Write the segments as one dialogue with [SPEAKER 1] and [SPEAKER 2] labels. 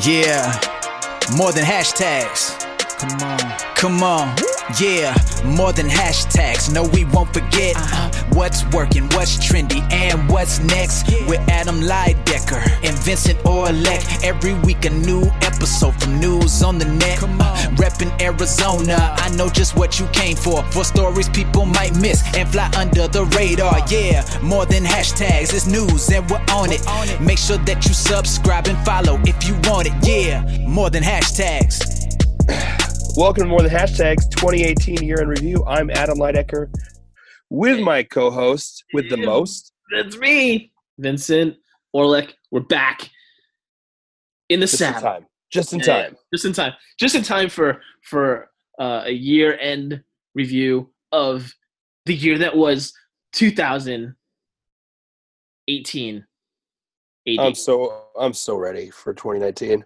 [SPEAKER 1] Yeah, more than hashtags.
[SPEAKER 2] Come on.
[SPEAKER 1] Come on, yeah, more than hashtags. No, we won't forget uh-huh. what's working, what's trendy, and what's next. With Adam Lydecker and Vincent Orlek. Every week, a new episode from news on the net.
[SPEAKER 2] Come uh, on.
[SPEAKER 1] Reppin' Arizona, I know just what you came for. For stories people might miss and fly under the radar. Uh. Yeah, more than hashtags, it's news and we're on it.
[SPEAKER 2] on it.
[SPEAKER 1] Make sure that you subscribe and follow if you want it. Yeah, more than hashtags.
[SPEAKER 3] Welcome to More Than Hashtags 2018 Year in Review. I'm Adam Lydecker with my co host with the most.
[SPEAKER 2] That's me, Vincent Orlek. We're back in the
[SPEAKER 3] Just in
[SPEAKER 2] saddle.
[SPEAKER 3] Just in
[SPEAKER 2] Yeah,
[SPEAKER 3] time.
[SPEAKER 2] Just in time. Just in time for for uh, a year end review of the year that was 2018. AD.
[SPEAKER 3] I'm so I'm so ready for 2019.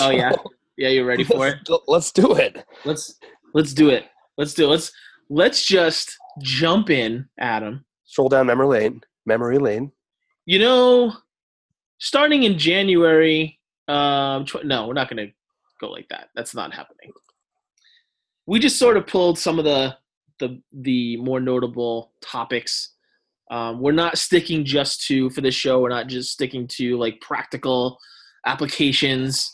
[SPEAKER 2] oh yeah, yeah. You're ready for it.
[SPEAKER 3] let's, let's do it.
[SPEAKER 2] Let's let's do it. Let's do it. Let's let's just jump in, Adam.
[SPEAKER 3] Stroll down memory lane. Memory lane.
[SPEAKER 2] You know, starting in January, um, tw- no, we're not going to go like that. That's not happening. We just sort of pulled some of the the the more notable topics. Um, we're not sticking just to for this show. We're not just sticking to like practical applications.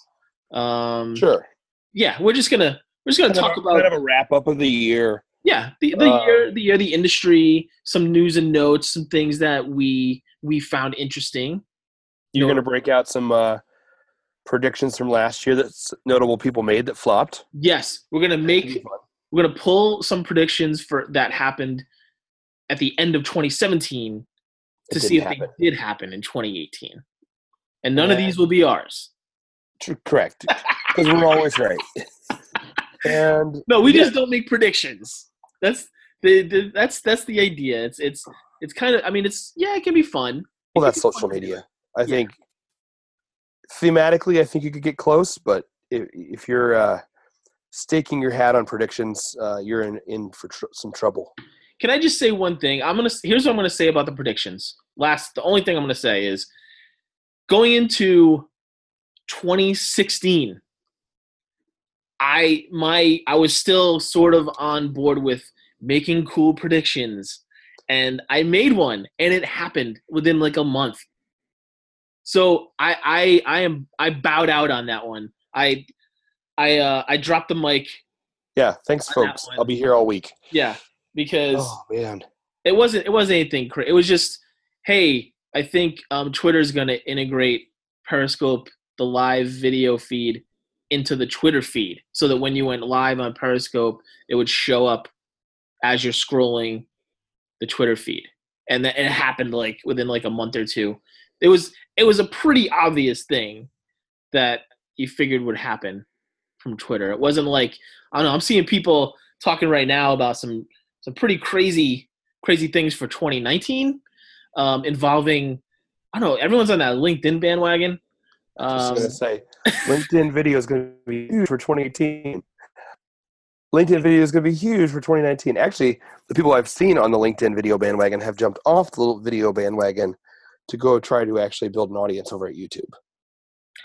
[SPEAKER 2] Um,
[SPEAKER 3] Sure.
[SPEAKER 2] Yeah, we're just gonna we're just gonna
[SPEAKER 3] Kind
[SPEAKER 2] talk
[SPEAKER 3] a-
[SPEAKER 2] about
[SPEAKER 3] kind of a wrap up of the year.
[SPEAKER 2] yeah the, the
[SPEAKER 3] Uh,
[SPEAKER 2] year the year the industry some news and notes some things that we we found interesting
[SPEAKER 3] You're
[SPEAKER 2] No.
[SPEAKER 3] going to break out some uh, predictions from last year that notable people made that flopped.
[SPEAKER 2] yes we're gonna make we're gonna pull some predictions for that happened at the end of 2017 to see if
[SPEAKER 3] happen.
[SPEAKER 2] they did happen in 2018 and none of these will be ours
[SPEAKER 3] True, correct. Because we're always right. and
[SPEAKER 2] no we
[SPEAKER 3] Yeah.
[SPEAKER 2] just don't make predictions that's the, the that's that's the idea it's it's it's kind of i mean it's yeah it can be fun
[SPEAKER 3] Well,
[SPEAKER 2] It
[SPEAKER 3] that's social
[SPEAKER 2] fun to do
[SPEAKER 3] media. I
[SPEAKER 2] Yeah.
[SPEAKER 3] think thematically, I think you could get close, but if, if you're uh, staking your hat on predictions, uh, you're in, in for tr- some trouble.
[SPEAKER 2] Can I just say one thing? I'm gonna. Here's what I'm gonna say about the predictions. Last, the only thing I'm gonna say is going into 2016. I my I was still sort of on board with making cool predictions, and I made one, and it happened within like a month. So I I I am I bowed out on that one. I I uh I dropped the mic.
[SPEAKER 3] Yeah, thanks, folks. I'll be here all week.
[SPEAKER 2] Yeah, because
[SPEAKER 3] Oh man,
[SPEAKER 2] it wasn't it wasn't anything cra- it was just hey i think um, twitter's going to integrate periscope the live video feed into the twitter feed so that when you went live on periscope it would show up as you're scrolling the twitter feed and that it happened like within like a month or two it was it was a pretty obvious thing that you figured would happen from twitter it wasn't like i don't know i'm seeing people talking right now about some some pretty crazy crazy things for 2019 um, involving I don't know everyone's on that LinkedIn bandwagon.
[SPEAKER 3] I was
[SPEAKER 2] Um,
[SPEAKER 3] gonna say LinkedIn video is going to be huge for 2018. LinkedIn video is going to be huge for 2019. Actually, the people I've seen on the LinkedIn video bandwagon have jumped off the little video bandwagon to go try to actually build an audience over at YouTube.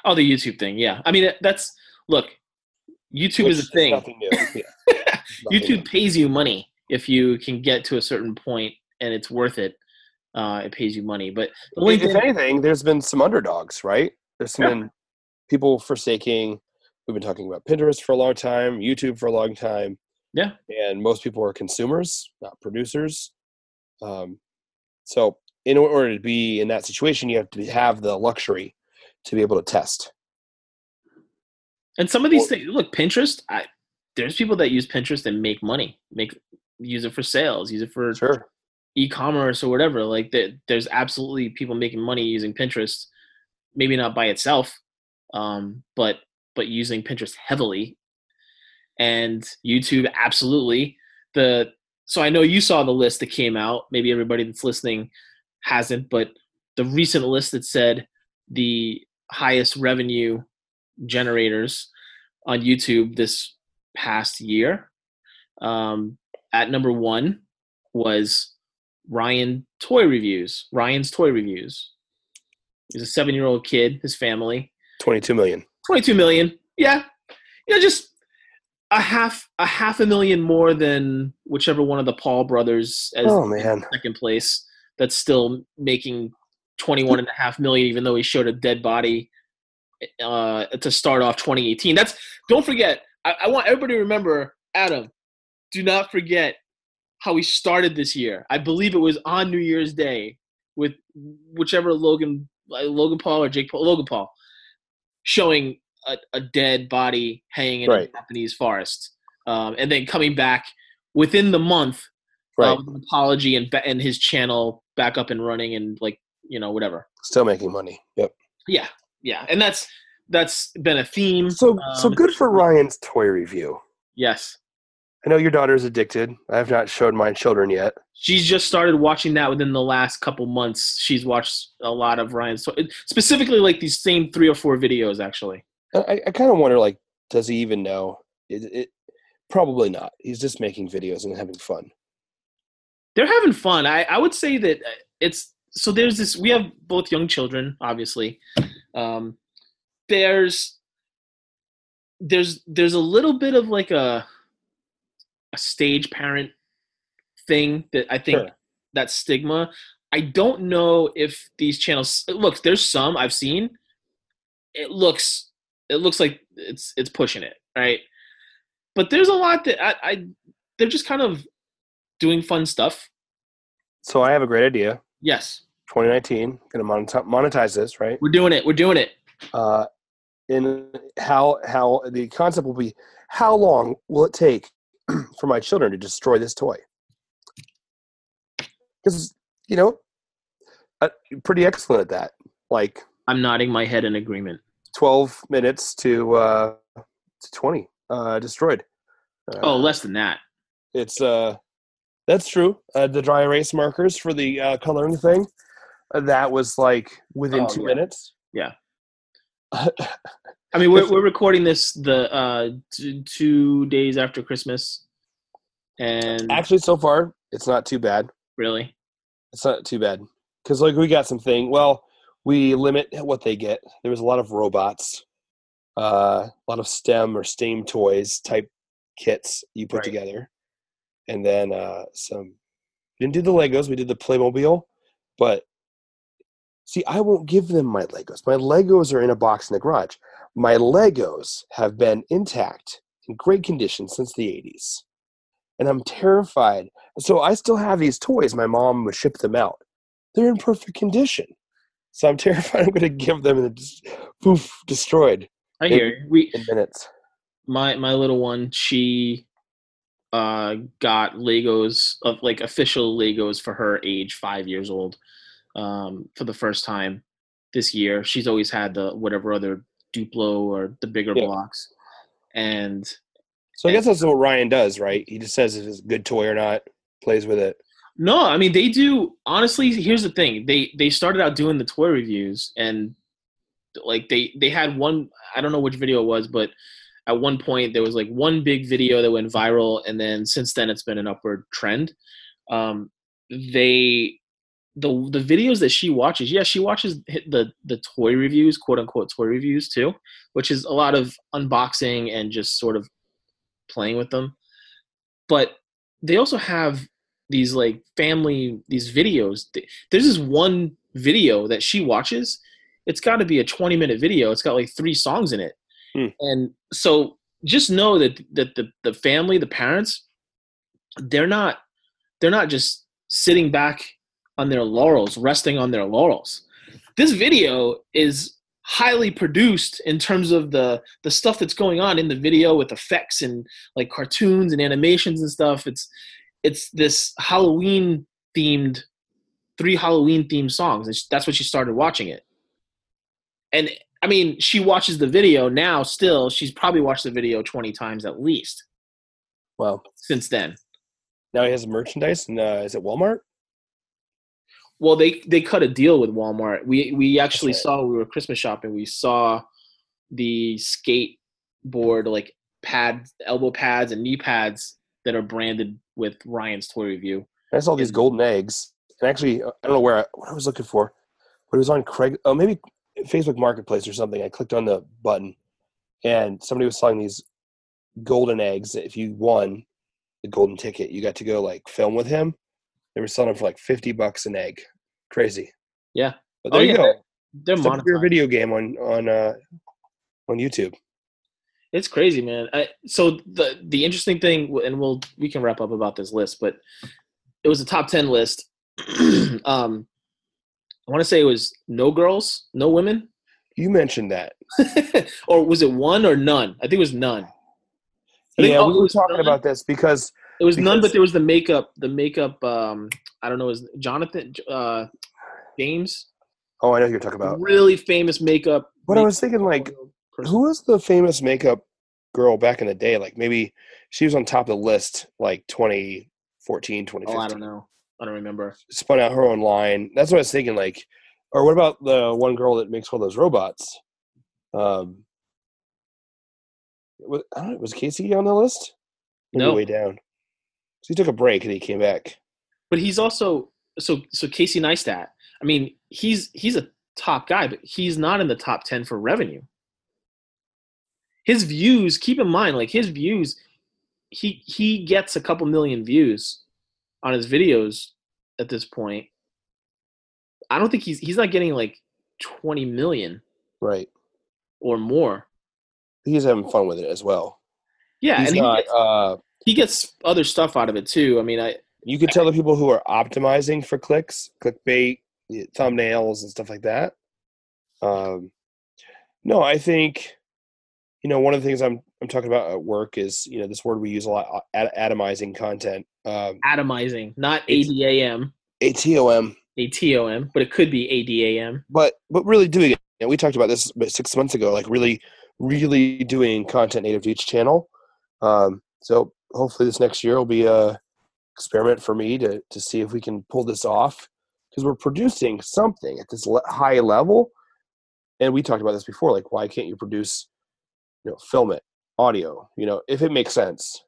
[SPEAKER 2] oh, the YouTube thing, yeah. I mean that's look, YouTube
[SPEAKER 3] Which
[SPEAKER 2] is a thing.
[SPEAKER 3] Nothing new. Yeah,
[SPEAKER 2] YouTube pays you money if you can get to a certain point and it's worth it. Uh, it pays you money, but
[SPEAKER 3] If
[SPEAKER 2] LinkedIn,
[SPEAKER 3] anything, there's been some underdogs, right? There's
[SPEAKER 2] Yeah.
[SPEAKER 3] been people forsaking. We've been talking about Pinterest for a long time, YouTube for a long time.
[SPEAKER 2] Yeah.
[SPEAKER 3] And most people are consumers, not producers. Um, so, in order to be in that situation, you have to have the luxury to be able to test.
[SPEAKER 2] and some of these
[SPEAKER 3] Well-
[SPEAKER 2] things. Look, Pinterest. I, there's people that use Pinterest and make money, make use it for sales, use it for
[SPEAKER 3] Sure.
[SPEAKER 2] e-commerce or whatever like there, there's absolutely people making money using pinterest maybe not by itself um, but but using pinterest heavily and youtube absolutely the so i know you saw the list that came out maybe everybody that's listening hasn't but the recent list that said the highest revenue generators on youtube this past year um, at number one was Ryan Toy Reviews. Ryan's Toy Reviews. He's a seven-year-old kid. His family.
[SPEAKER 3] 22 million.
[SPEAKER 2] 22 million. Yeah. You know, just a half a half a million more than whichever one of the Paul brothers as
[SPEAKER 3] Oh man.
[SPEAKER 2] second place that's still making 21 and a half million even though he showed a dead body uh, to start off 2018 that's don't forget I, I want everybody to remember adam do not forget how we started this year i believe it was on new year's day with whichever logan logan paul or jake paul logan paul showing a, a dead body hanging in
[SPEAKER 3] Right.
[SPEAKER 2] a japanese forest um, and then coming back within the month
[SPEAKER 3] Right.
[SPEAKER 2] uh, with an apology and and his channel back up and running and like you know whatever.
[SPEAKER 3] Still making money. Yep.
[SPEAKER 2] Yeah, yeah, and that's that's been a theme.
[SPEAKER 3] So so
[SPEAKER 2] Um,
[SPEAKER 3] good for Ryan's toy review.
[SPEAKER 2] Yes,
[SPEAKER 3] I know your daughter's addicted. I have not showed my children yet.
[SPEAKER 2] she's just started watching that within the last couple months. She's watched a lot of Ryan's specifically like these same three or four videos actually.
[SPEAKER 3] I, I kind of wonder, like, does he even know? It, it probably not. He's just making videos and having fun.
[SPEAKER 2] They're having fun. I, I would say that uh, it's so there's this we have both young children, obviously. Um, there's there's there's a little bit of like a a stage parent thing that I think
[SPEAKER 3] Sure.
[SPEAKER 2] that stigma. I don't know if these channels look. There's some I've seen. It looks it looks like it's it's pushing it right, but there's a lot that I, I they're just kind of doing fun stuff.
[SPEAKER 3] So I have a great idea.
[SPEAKER 2] Yes,
[SPEAKER 3] 2019, going to monetize, monetize this, right?
[SPEAKER 2] we're doing it. We're doing it.
[SPEAKER 3] Uh, in how how the concept will be, how long will it take for my children to destroy this toy? Because you know, uh, pretty excellent at that. Like
[SPEAKER 2] I'm nodding my head in agreement.
[SPEAKER 3] 12 minutes to uh, to 20 uh, destroyed. Uh,
[SPEAKER 2] Oh, less than that.
[SPEAKER 3] It's uh, that's true. Uh, the dry erase markers for the uh, coloring thing, uh, that was like within
[SPEAKER 2] Oh,
[SPEAKER 3] two
[SPEAKER 2] yeah.
[SPEAKER 3] minutes.
[SPEAKER 2] Yeah. I mean, we're we're recording this the uh t- two days after Christmas, and
[SPEAKER 3] Actually, so far it's not too bad.
[SPEAKER 2] really,
[SPEAKER 3] It's not too bad because like we got something. Well, we limit what they get. There was a lot of robots, uh, a lot of STEM or STEAM toys type kits you put
[SPEAKER 2] Right.
[SPEAKER 3] together, and then uh, some. Didn't do the Legos. We did the Playmobil, but see, I won't give them my Legos. My Legos are in a box in the garage. My Legos have been intact in great condition since the 80s. And I'm terrified. So I still have these toys. My mom would ship them out. They're in perfect condition. So I'm terrified I'm going to give them and just poof, destroyed
[SPEAKER 2] I hear you. we
[SPEAKER 3] in minutes.
[SPEAKER 2] my my little one she uh got legos of like official legos for her age five years old um for the first time this year she's always had the whatever other duplo or the bigger
[SPEAKER 3] Yeah.
[SPEAKER 2] blocks and
[SPEAKER 3] So I guess that's what Ryan does, right? He just says if it's a good toy or not, plays with it.
[SPEAKER 2] no i mean they do honestly here's the thing they they started out doing the toy reviews and like they they had one i don't know which video it was but at one point there was like one big video that went viral and then since then it's been an upward trend. Um they the the videos that she watches yeah she watches the the toy reviews quote unquote toy reviews too which is a lot of unboxing and just sort of playing with them. But they also have these like family these videos. There's this one video that she watches. It's got to be a 20 minute video. It's got like three songs in it
[SPEAKER 3] Hmm.
[SPEAKER 2] and so just know that that the, the family the parents they're not they're not just sitting back on their laurels resting on their laurels. This video is highly produced in terms of the the stuff that's going on in the video with effects and like cartoons and animations and stuff. It's it's this halloween themed three halloween themed songs that's what she started watching it. And i mean she watches the video now still she's probably watched the video 20 times at least
[SPEAKER 3] Well,
[SPEAKER 2] since then
[SPEAKER 3] now he has merchandise, and uh, is it Walmart?
[SPEAKER 2] Well, they they cut a deal with Walmart. We we actually
[SPEAKER 3] right.
[SPEAKER 2] saw we were Christmas shopping. We saw the skateboard like pads, elbow pads, and knee pads that are branded with Ryan's Toy Review.
[SPEAKER 3] I saw these golden eggs, and actually, I don't know where I, what I was looking for, but it was on Craig. Oh, maybe Facebook Marketplace or something. I clicked on the button, and somebody was selling these golden eggs. that If you won the golden ticket, you got to go like film with him. They were selling them for like fifty bucks an egg. Crazy.
[SPEAKER 2] Yeah.
[SPEAKER 3] But
[SPEAKER 2] Oh,
[SPEAKER 3] there you
[SPEAKER 2] yeah.
[SPEAKER 3] go.
[SPEAKER 2] They're
[SPEAKER 3] It's
[SPEAKER 2] monetized.
[SPEAKER 3] video game on on uh, on YouTube.
[SPEAKER 2] It's crazy, man. I, so the the interesting thing, and we'll we can wrap up about this list, but it was a top ten list. um, I want to say it was no girls, no women,
[SPEAKER 3] You mentioned that.
[SPEAKER 2] or was it one or none? I think it was none. I think-
[SPEAKER 3] Yeah,
[SPEAKER 2] oh,
[SPEAKER 3] we were talking
[SPEAKER 2] none?
[SPEAKER 3] about this because
[SPEAKER 2] It was none, but there was the makeup. The makeup. Um, I don't know. Is Jonathan uh, James?
[SPEAKER 3] oh, I know who you're talking about.
[SPEAKER 2] Really famous makeup.
[SPEAKER 3] But I was thinking, like,
[SPEAKER 2] person.
[SPEAKER 3] who was the famous makeup girl back in the day? Like maybe she was on top of the list, like 2014, 2015.
[SPEAKER 2] Oh, I don't know. I don't remember.
[SPEAKER 3] Spun out her own line. That's what I was thinking. Like, or what about the one girl that makes all those robots? Um, was, I don't know, was Casey on the list? Maybe
[SPEAKER 2] No.
[SPEAKER 3] way down. So he took a break and he came back.
[SPEAKER 2] But he's also so so Casey Neistat. I mean, he's he's a top guy, but he's not in the top ten for revenue. His views, keep in mind, like his views, he he gets a couple million views on his videos at this point. I don't think he's he's not getting like twenty million
[SPEAKER 3] Right.
[SPEAKER 2] or more.
[SPEAKER 3] He's having fun with it as well.
[SPEAKER 2] Yeah,
[SPEAKER 3] He's
[SPEAKER 2] and he
[SPEAKER 3] not.
[SPEAKER 2] gets,
[SPEAKER 3] uh,
[SPEAKER 2] he gets other stuff out of it too. I mean, I
[SPEAKER 3] you could tell the people who are optimizing for clicks, clickbait, thumbnails, and stuff like that. Um, no, I think you know one of the things I'm I'm talking about at work is you know this word we use a lot, atomizing content. Um,
[SPEAKER 2] atomizing, not ADAM,
[SPEAKER 3] ATOM,
[SPEAKER 2] ATOM, but it could be ADAM.
[SPEAKER 3] but but really doing it. And we talked about this six months ago, like really, really doing content native to each channel. Um, so hopefully this next year will be a experiment for me to to see if we can pull this off because we're producing something at this le- high level. And we talked about this before, like why can't you produce, you know, film it, audio, you know, if it makes sense,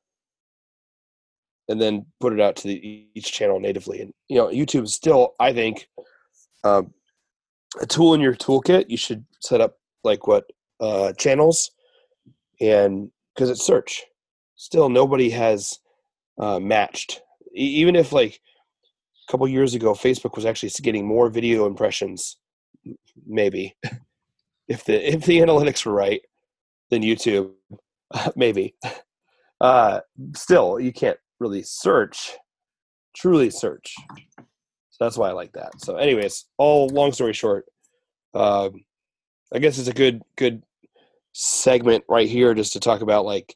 [SPEAKER 3] and then put it out to the, each channel natively. And you know, YouTube is still, I think, um, a tool in your toolkit. You should set up like what uh, channels, and because it's search, still nobody has uh, matched. E- even if like a couple years ago, Facebook was actually getting more video impressions, maybe if the if the analytics were right, than YouTube, maybe. Uh, still, you can't really search, truly search. So that's why I like that. So, anyways, all long story short, um, I guess it's a good good segment right here just to talk about like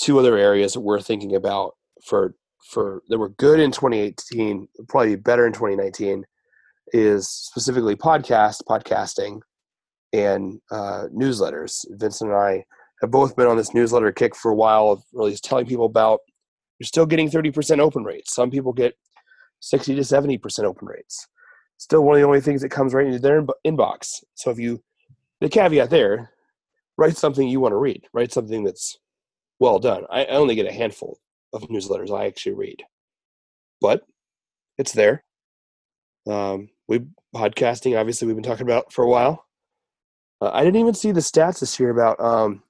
[SPEAKER 3] two other areas that we're thinking about for for that were good in 2018, probably better in 2019, is specifically podcast, podcasting, and uh, newsletters. Vincent and I have both been on this newsletter kick for a while of really telling people about you're still getting 30% open rates. Some people get 60 to 70% open rates. Still one of the only things that comes right into their inbox. So if you, the caveat there, write something you want to read, write something that's well done. I, only get a handful of newsletters I actually read, but it's there. Um, we podcasting, obviously, we've been talking about for a while. Uh, I didn't even see the stats this year about um,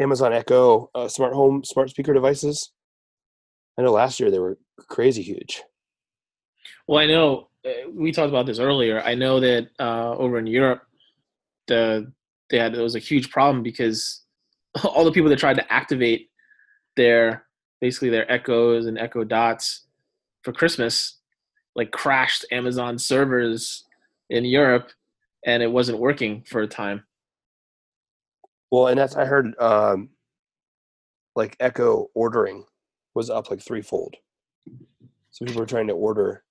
[SPEAKER 3] Amazon Echo uh, smart home smart speaker devices. I know last year they were crazy huge.
[SPEAKER 2] Well, I know uh, we talked about this earlier. I know that uh, over in Europe, the they had it was a huge problem because all the people that tried to activate their basically their Echoes and Echo Dots for Christmas, like crashed Amazon servers in Europe, and it wasn't working for a time.
[SPEAKER 3] Well, and that's I heard um, like Echo ordering was up like threefold. So people were trying to order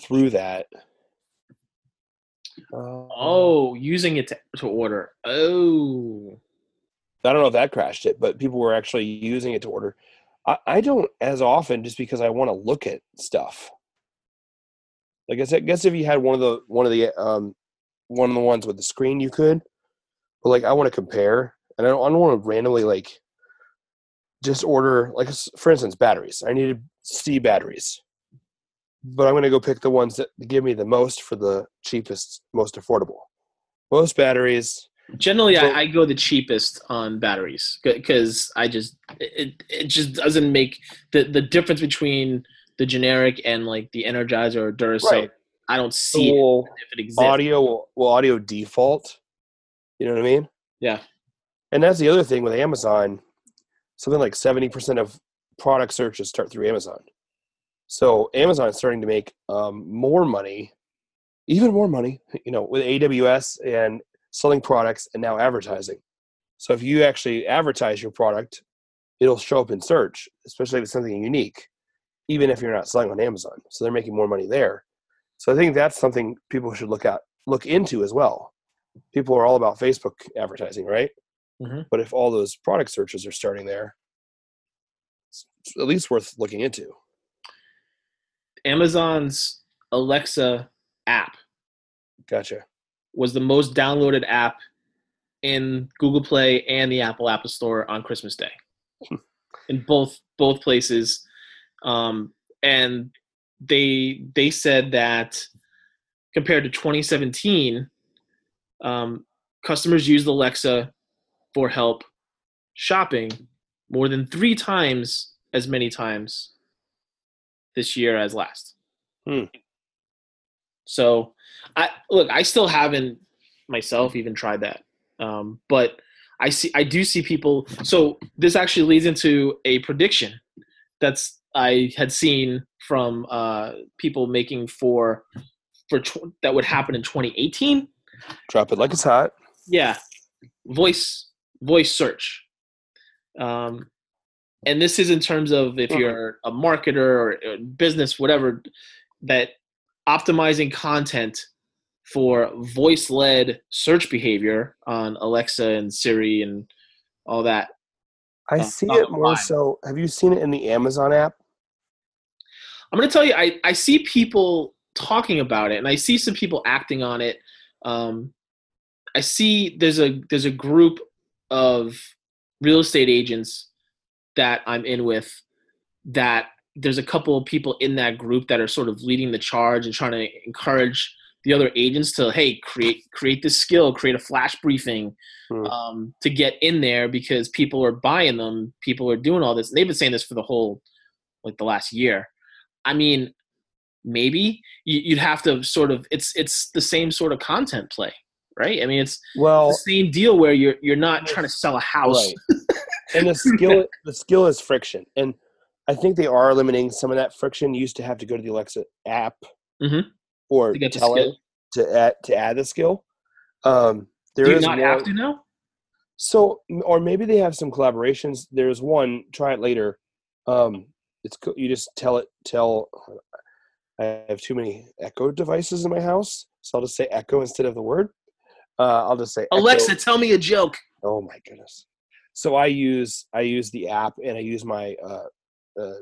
[SPEAKER 3] through that. Uh,
[SPEAKER 2] Oh, using it to, to order. Oh,
[SPEAKER 3] I don't know if that crashed it, but people were actually using it to order. I, I don't as often just because I want to look at stuff. Like I said, I guess if you had one of the one of the um one of the ones with the screen, you could. But like I want to compare, and I don't, I don't want to randomly like just order like for instance batteries. I need to see batteries. but I'm going to go pick the ones that give me the most for the cheapest, most affordable. Most batteries.
[SPEAKER 2] Generally,
[SPEAKER 3] So-
[SPEAKER 2] I, I go the cheapest on batteries because I just it, it just doesn't make the the difference between the generic and like the Energizer or Duracell.
[SPEAKER 3] Right.
[SPEAKER 2] I don't see it if it exists.
[SPEAKER 3] audio will audio default? You know what I mean?
[SPEAKER 2] Yeah.
[SPEAKER 3] And that's the other thing with Amazon. Something like seventy percent of product searches start through Amazon. So Amazon is starting to make um, more money, even more money, you know, with AWS and selling products and now advertising. So if you actually advertise your product, it'll show up in search, especially if it's something unique, even if you're not selling on Amazon. So they're making more money there. So I think that's something people should look at, look into as well. People are all about Facebook advertising, right?
[SPEAKER 2] Mhm.
[SPEAKER 3] But if all those product searches are starting there, it's at least worth looking into.
[SPEAKER 2] Amazon's Alexa app
[SPEAKER 3] Gotcha.
[SPEAKER 2] was the most downloaded app in Google Play and the Apple App Store on Christmas Day. in both both places, um, and they they said that compared to 2017, um, customers used Alexa for help shopping more than three times as many times this year as last.
[SPEAKER 3] Hmm.
[SPEAKER 2] So, I look. I still haven't myself even tried that, um, but I see. I do see people. So this actually leads into a prediction that's I had seen from uh, people making for for tw- that would happen in 2018.
[SPEAKER 3] Drop it like it's hot.
[SPEAKER 2] Yeah, voice voice search. Um, and this is in terms of if
[SPEAKER 3] Mhm.
[SPEAKER 2] you're a marketer or business, whatever, that optimizing content for voice-led search behavior on Alexa and Siri and all that.
[SPEAKER 3] I
[SPEAKER 2] Uh,
[SPEAKER 3] see it more so. Have you seen it in the Amazon app?
[SPEAKER 2] I'm going to tell you, I, I see people talking about it, and I see some people acting on it. Um, I see there's a there's a group of real estate agents that I'm in with that there's a couple of people in that group that are sort of leading the charge and trying to encourage the other agents to hey create create this skill create a flash briefing
[SPEAKER 3] Hmm.
[SPEAKER 2] um, to get in there because people are buying them people are doing all this and they've been saying this for the whole like the last year i mean maybe you, you'd have to sort of it's it's the same sort of content play right i mean it's
[SPEAKER 3] Well,
[SPEAKER 2] the same deal where you're you're not trying to sell a house
[SPEAKER 3] Right. and the skill the skill is friction. And I think they are eliminating some of that friction. You used to have to go to the Alexa app
[SPEAKER 2] Mhm.
[SPEAKER 3] or
[SPEAKER 2] to
[SPEAKER 3] tell it to add to add the skill. Um there
[SPEAKER 2] do you
[SPEAKER 3] is
[SPEAKER 2] not
[SPEAKER 3] more,
[SPEAKER 2] have to now
[SPEAKER 3] so or maybe they have some collaborations. There's one, try it later. Um it's you just tell it tell I have too many echo devices in my house, so I'll just say echo instead of the word. Uh, I'll just say Echo.
[SPEAKER 2] alexa tell me a joke
[SPEAKER 3] Oh my goodness. So I use I use the app and I use my uh, uh,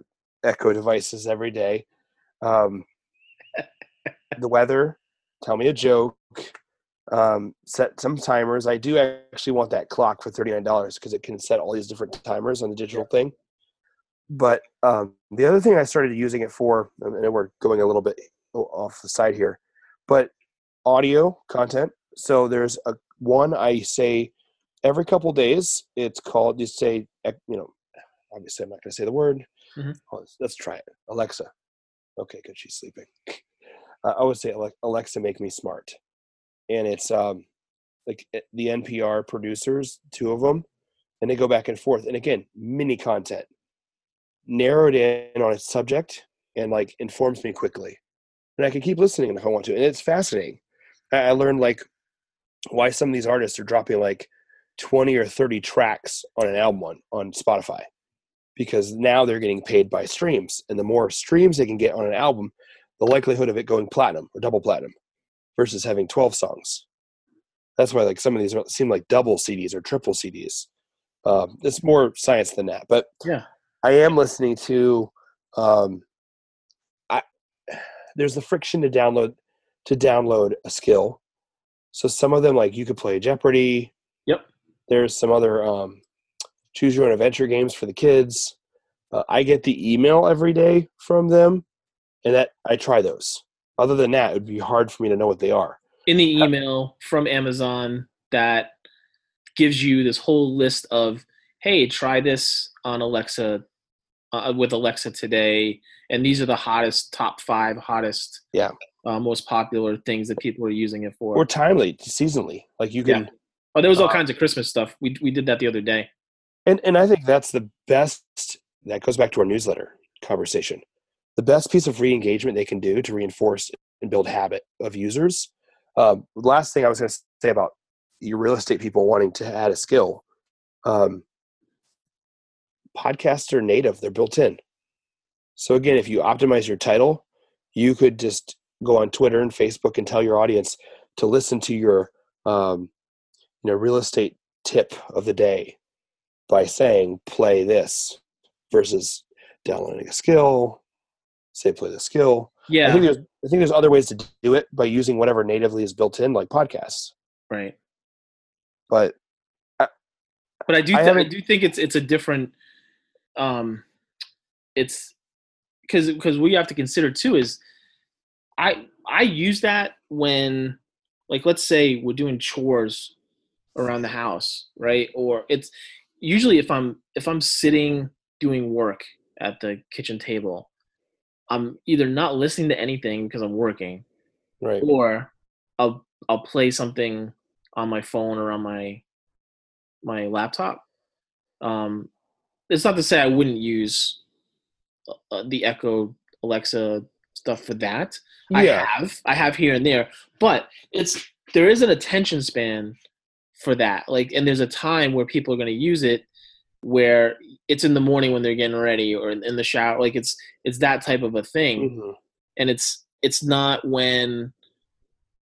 [SPEAKER 3] Echo devices every day. Um, the weather, tell me a joke, um, set some timers. I do actually want that clock for thirty nine dollars because it can set all these different timers on the digital thing. But um, the other thing I started using it for, and we're going a little bit off the side here, but audio content. So there's a one I say every couple days. It's called you say you know obviously I'm not going to say the word.
[SPEAKER 2] Mhm.
[SPEAKER 3] Oh, let's, let's try it. Alexa. Okay, good. She's sleeping. Uh, I would say Alexa, make me smart, and it's um like eh, the NPR producers, two of them, and they go back and forth. And again, mini content, narrowed in on a subject, and like informs me quickly, and I can keep listening if I want to. And it's fascinating. I, learned like why some of these artists are dropping like 20 or 30 tracks on an album on, on Spotify because now they're getting paid by streams. And the more streams they can get on an album, the likelihood of it going platinum or double platinum versus having 12 songs. That's why like some of these seem like double CDs or triple CDs. Um, it's more science than that. But
[SPEAKER 2] Yeah.
[SPEAKER 3] I am listening to um, I there's the friction to download to download a skill. So some of them like you could play Jeopardy.
[SPEAKER 2] Yep.
[SPEAKER 3] There's some other um, choose your own adventure games for the kids. Uh, I get the email every day from them and that I try those. Other than that, it would be hard for me to know what they are.
[SPEAKER 2] in the email from Amazon that gives you this whole list of, hey, try this on Alexa uh, with Alexa today, and these are the hottest top five hottest,
[SPEAKER 3] Yeah.
[SPEAKER 2] uh, most popular things that people are using it for.
[SPEAKER 3] Or timely, seasonally. Like you can,
[SPEAKER 2] oh, there was all
[SPEAKER 3] uh,
[SPEAKER 2] kinds of Christmas stuff. We we did that the other day.
[SPEAKER 3] and and I think that's the best. That goes back to our newsletter conversation. The best piece of re-engagement they can do to reinforce and build habit of users. Um, last thing I was going to say about your real estate people wanting to add a skill. Um, podcasts are native; they're built in. So again, if you optimize your title, you could just go on Twitter and Facebook and tell your audience to listen to your, um, you know, real estate tip of the day by saying play this versus downloading a skill. Say play the skill. I
[SPEAKER 2] Yeah,
[SPEAKER 3] think there's I think there's other ways to do it by using whatever natively is built in, like podcasts.
[SPEAKER 2] right.
[SPEAKER 3] But
[SPEAKER 2] but I do
[SPEAKER 3] I
[SPEAKER 2] th- I,
[SPEAKER 3] haven't-
[SPEAKER 2] do think it's it's a different um it's because because what you have to consider too is I I use that when like let's say we're doing chores around the house right or it's usually if I'm if I'm sitting doing work at the kitchen table I'm either not listening to anything because I'm working
[SPEAKER 3] right,
[SPEAKER 2] or I'll I'll play something on my phone or on my my laptop. Um, it's not to say I wouldn't use uh, the Echo Alexa stuff for that. I have I have here and there, but it's there is an attention span for that. Like, and there's a time where people are going to use it where it's in the morning when they're getting ready or in, in the shower. Like, it's it's that type of a thing
[SPEAKER 3] Mhm.
[SPEAKER 2] and it's it's not when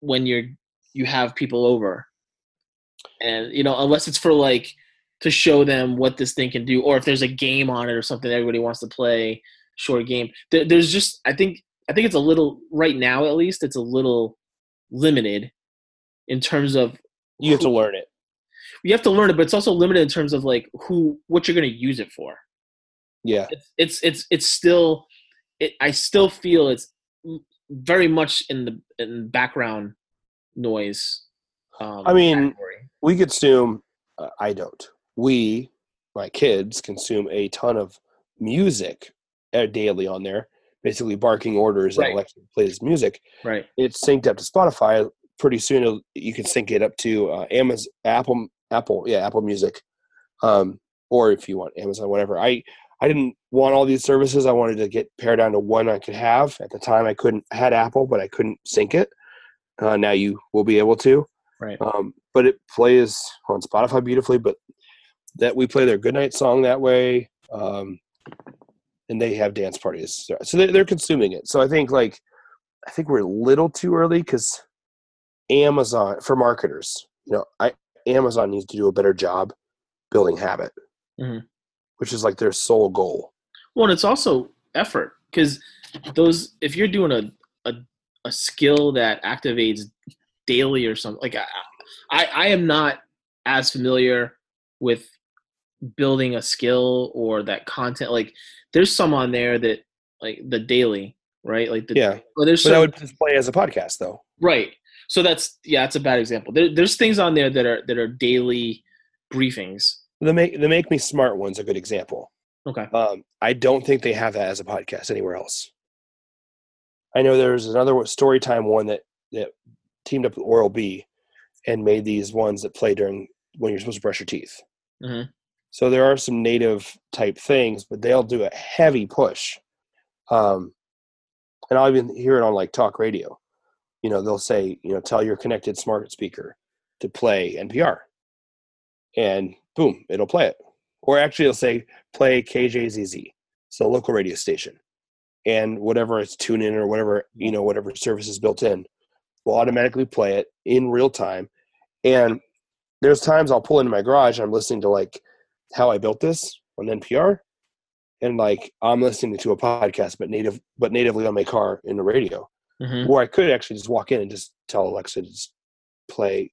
[SPEAKER 2] when you're you have people over and you know unless it's for like to show them what this thing can do or if there's a game on it or something everybody wants to play short game there, there's just i think i think it's a little right now at least it's a little limited in terms of
[SPEAKER 3] you have to learn it.
[SPEAKER 2] you have to learn it but it's also limited in terms of like who what you're going to use it for
[SPEAKER 3] Yeah,
[SPEAKER 2] it's it's it's it's still it, i still feel it's very much in the in background noise um,
[SPEAKER 3] I mean,
[SPEAKER 2] category.
[SPEAKER 3] we consume. Uh, I don't. We, my kids, consume a ton of music uh, daily on there. Basically, barking orders
[SPEAKER 2] Right.
[SPEAKER 3] and Alexa plays music.
[SPEAKER 2] right
[SPEAKER 3] It's synced up to Spotify. Pretty soon, you can sync it up to uh, Amazon, Apple, Apple, yeah, Apple Music, um, or if you want Amazon, whatever. I I didn't want all these services. I wanted to get pared down to one I could have. At the time, I couldn't I had Apple, but I couldn't sync it. Uh, now you will be able to.
[SPEAKER 2] right
[SPEAKER 3] Um, but it plays on Spotify beautifully. But that we play their goodnight song that way, um, and they have dance parties, so they're, they're consuming it. So I think like I think we're a little too early because Amazon for marketers, you know, I Amazon needs to do a better job building habit,
[SPEAKER 2] Mhm.
[SPEAKER 3] which is like their sole goal.
[SPEAKER 2] well and it's also effort because those if you're doing a, a a skill that activates daily or something like I, I i am not as familiar with building a skill or that content like there's some on there that like the daily right like the
[SPEAKER 3] Yeah,
[SPEAKER 2] well, there's
[SPEAKER 3] but that would play as a podcast though.
[SPEAKER 2] Right. So that's yeah, that's a bad example. There, there's things on there that are that are daily briefings.
[SPEAKER 3] The make the make me smart one's are a good example.
[SPEAKER 2] Okay.
[SPEAKER 3] Um, I don't think they have that as a podcast anywhere else. I know there's another story time one that that teamed up with Oral B and made these ones that play during when you're supposed to brush your teeth.
[SPEAKER 2] Mhm.
[SPEAKER 3] So there are some native type things, but they'll do a heavy push. Um, and I'll even hear it on like talk radio. You know, they'll say, you know, tell your connected smart speaker to play NPR, and boom, it'll play it. Or actually, it'll say play KJZZ, so local radio station, and whatever it's tune in or whatever you know whatever service is built in, will automatically play it in real time. And there's times I'll pull into my garage and I'm listening to like how I built this on NPR, and like I'm listening to a podcast, but native but natively on my car in the radio.
[SPEAKER 2] hmm
[SPEAKER 3] Or I could actually just walk in and just tell Alexa to just play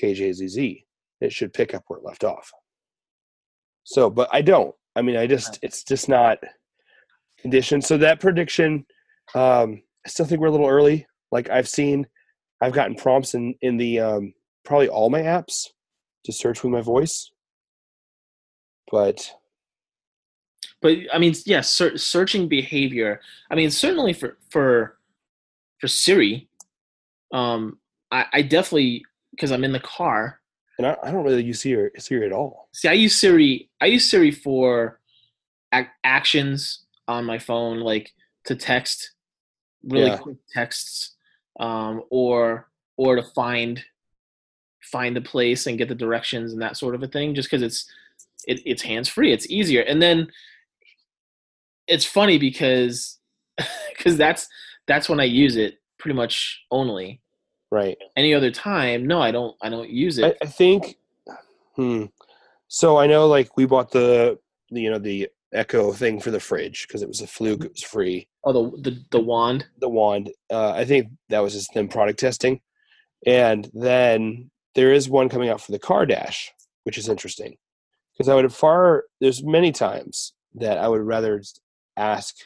[SPEAKER 3] KJZZ. It should pick up where it left off. So, but I don't. I mean, I just, it's just not conditioned. So that prediction, Um, I still think we're a little early. Like I've seen, I've gotten prompts in in the um, probably all my apps to search with my voice, but
[SPEAKER 2] but I mean, yes, yeah, ser- searching behavior. I mean, certainly for for for Siri, um, I, I definitely because I'm in the car.
[SPEAKER 3] And I, I don't really use Siri, Siri at all.
[SPEAKER 2] See, I use Siri. I use Siri for ac- actions on my phone, like to text really
[SPEAKER 3] Yeah.
[SPEAKER 2] quick texts, um, or or to find find the place and get the directions and that sort of a thing. Just because it's it, it's hands free, it's easier. And then it's funny because because that's that's when I use it pretty much only.
[SPEAKER 3] Right.
[SPEAKER 2] Any other time, no, I don't. I don't use
[SPEAKER 3] I,
[SPEAKER 2] it.
[SPEAKER 3] I think. Hmm. So I know, like, we bought the, the you know the Echo thing for the fridge because it was a fluke. It was free.
[SPEAKER 2] oh, the the the wand.
[SPEAKER 3] The wand. Uh, I think that was just them product testing, and then there is one coming out for the car dash, which is interesting because I would far. There's many times that I would rather ask,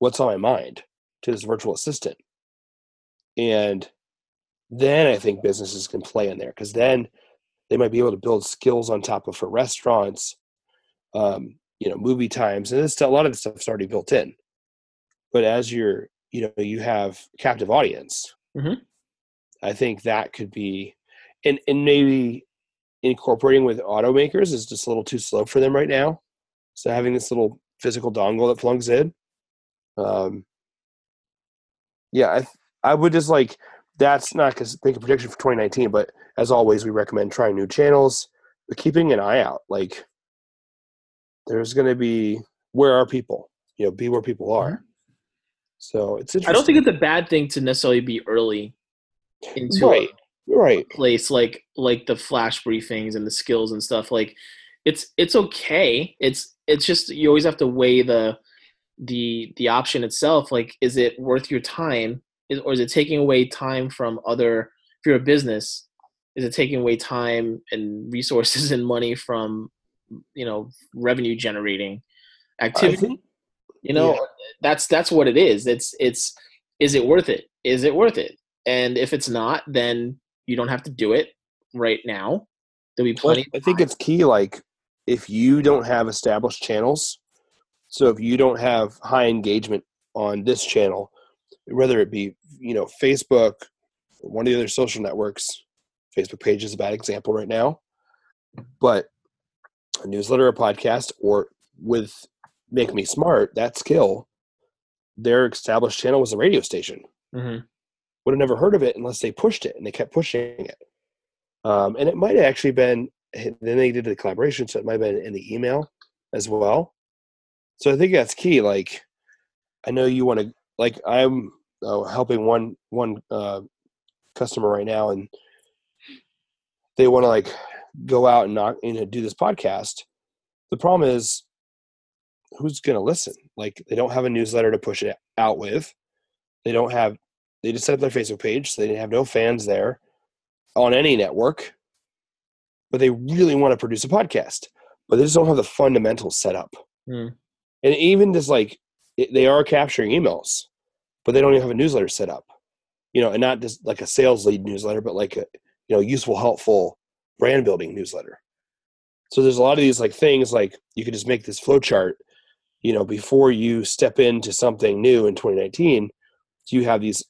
[SPEAKER 3] "What's on my mind?" to this virtual assistant, and then I think businesses can play in there because then they might be able to build skills on top of for restaurants, um, you know, movie times, and this a lot of the stuff's already built in. But as you're, you know, you have captive audience,
[SPEAKER 2] Mhm.
[SPEAKER 3] I think that could be, and and maybe incorporating with automakers is just a little too slow for them right now. So having this little physical dongle that plugs in, um, yeah, I I would just like that's not because make a prediction for 2019, but as always, we recommend trying new channels, but keeping an eye out. Like, there's going to be where are people? You know, be where people are. So it's interesting.
[SPEAKER 2] I don't think it's a bad thing to necessarily be early into
[SPEAKER 3] right, right.
[SPEAKER 2] place like like the flash briefings and the skills and stuff. Like it's it's okay. It's it's just you always have to weigh the the the option itself. Like, is it worth your time, is, or is it taking away time from other? If you're a business, is it taking away time and resources and money from you know revenue generating activity?
[SPEAKER 3] think
[SPEAKER 2] you know
[SPEAKER 3] Yeah.
[SPEAKER 2] that's that's what it is it's it's is it worth it is it worth it and if it's not then you don't have to do it right now there'll be
[SPEAKER 3] Well,
[SPEAKER 2] plenty
[SPEAKER 3] I think it's key. Like, if you don't have established channels, so if you don't have high engagement on this channel, whether it be you know Facebook, one of the other social networks, Facebook page is a bad example right now, but a newsletter, a podcast, or with Make Me Smart, that skill, their established channel was a radio station
[SPEAKER 2] Mhm.
[SPEAKER 3] Would have never heard of it unless they pushed it and they kept pushing it. Um, and it might have actually been, then they did the collaboration, so it might have been in the email as well. So I think that's key. Like, I know you want to, like, I'm uh, helping one one uh, customer right now, and they want to like go out and not, you know, do this podcast. The problem is, who's going to listen? Like, they don't have a newsletter to push it out with. They don't have they just set up their Facebook page, so they have no fans there on any network. But they really want to produce a podcast, but they just don't have the fundamentals set up.
[SPEAKER 2] Hmm.
[SPEAKER 3] And even just like it, they are capturing emails, but they don't even have a newsletter set up. You know, and not just like a sales lead newsletter, but like a you know useful, helpful brand building newsletter. So there's a lot of these like things like you could just make this flow chart. You know, before you step into something new in 2019, you have these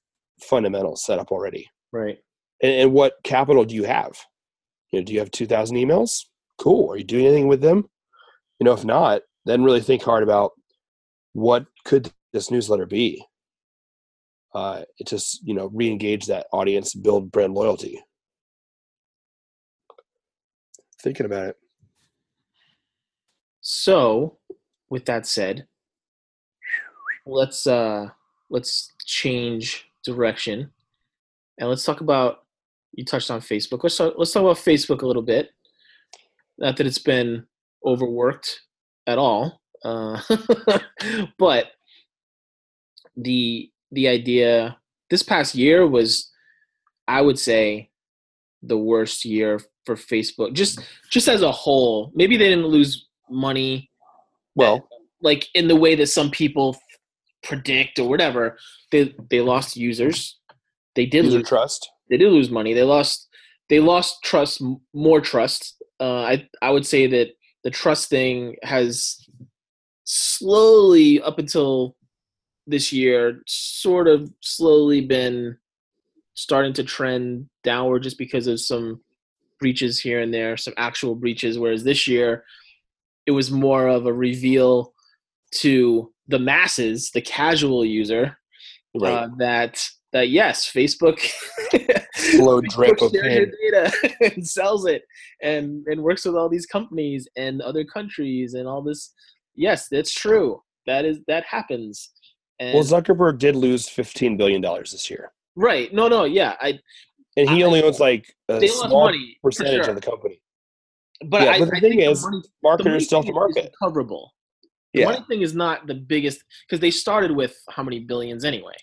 [SPEAKER 3] fundamentals set up already.
[SPEAKER 2] right
[SPEAKER 3] And, and what capital do you have? You know, do you have 2,000 emails? Cool. Are you doing anything with them? You know, if not, then really think hard about what could this newsletter be. Uh, it just you know re-engage that audience, build brand loyalty. Thinking about it.
[SPEAKER 2] so with that said let's uh let's change direction. And let's talk about you touched on facebook. Let's talk, let's talk about facebook a little bit. Not that it's been overworked at all uh, but the the idea this past year was i would say the worst year for facebook just just as a whole. Maybe they didn't lose money
[SPEAKER 3] Well,
[SPEAKER 2] like in the way that some people predict or whatever. They they lost users. They did
[SPEAKER 3] User
[SPEAKER 2] lose
[SPEAKER 3] trust.
[SPEAKER 2] they did lose money. They lost they lost trust more trust. Uh, I I would say that the trust thing has slowly up until this year sort of slowly been starting to trend downward just because of some breaches here and there, some actual breaches. Whereas this year, it was more of a reveal to the masses, the casual user,
[SPEAKER 3] Right.
[SPEAKER 2] uh, that that yes, Facebook
[SPEAKER 3] Slow drip of
[SPEAKER 2] shares your data and sells it and and works with all these companies and other countries and all this. Yes, that's true. That is that happens. And
[SPEAKER 3] Well, Zuckerberg did lose fifteen billion dollars this year,
[SPEAKER 2] right, no, no, yeah, I
[SPEAKER 3] and he
[SPEAKER 2] I-
[SPEAKER 3] only owns like a small
[SPEAKER 2] money
[SPEAKER 3] percentage
[SPEAKER 2] sure.
[SPEAKER 3] of the company.
[SPEAKER 2] But
[SPEAKER 3] Yeah,
[SPEAKER 2] I,
[SPEAKER 3] but the
[SPEAKER 2] I
[SPEAKER 3] thing
[SPEAKER 2] think
[SPEAKER 3] is,
[SPEAKER 2] the money, the
[SPEAKER 3] Marketers
[SPEAKER 2] money
[SPEAKER 3] still have to market.
[SPEAKER 2] recoverable. The
[SPEAKER 3] Yeah,
[SPEAKER 2] money thing is not the biggest because they started with how many billions anyway.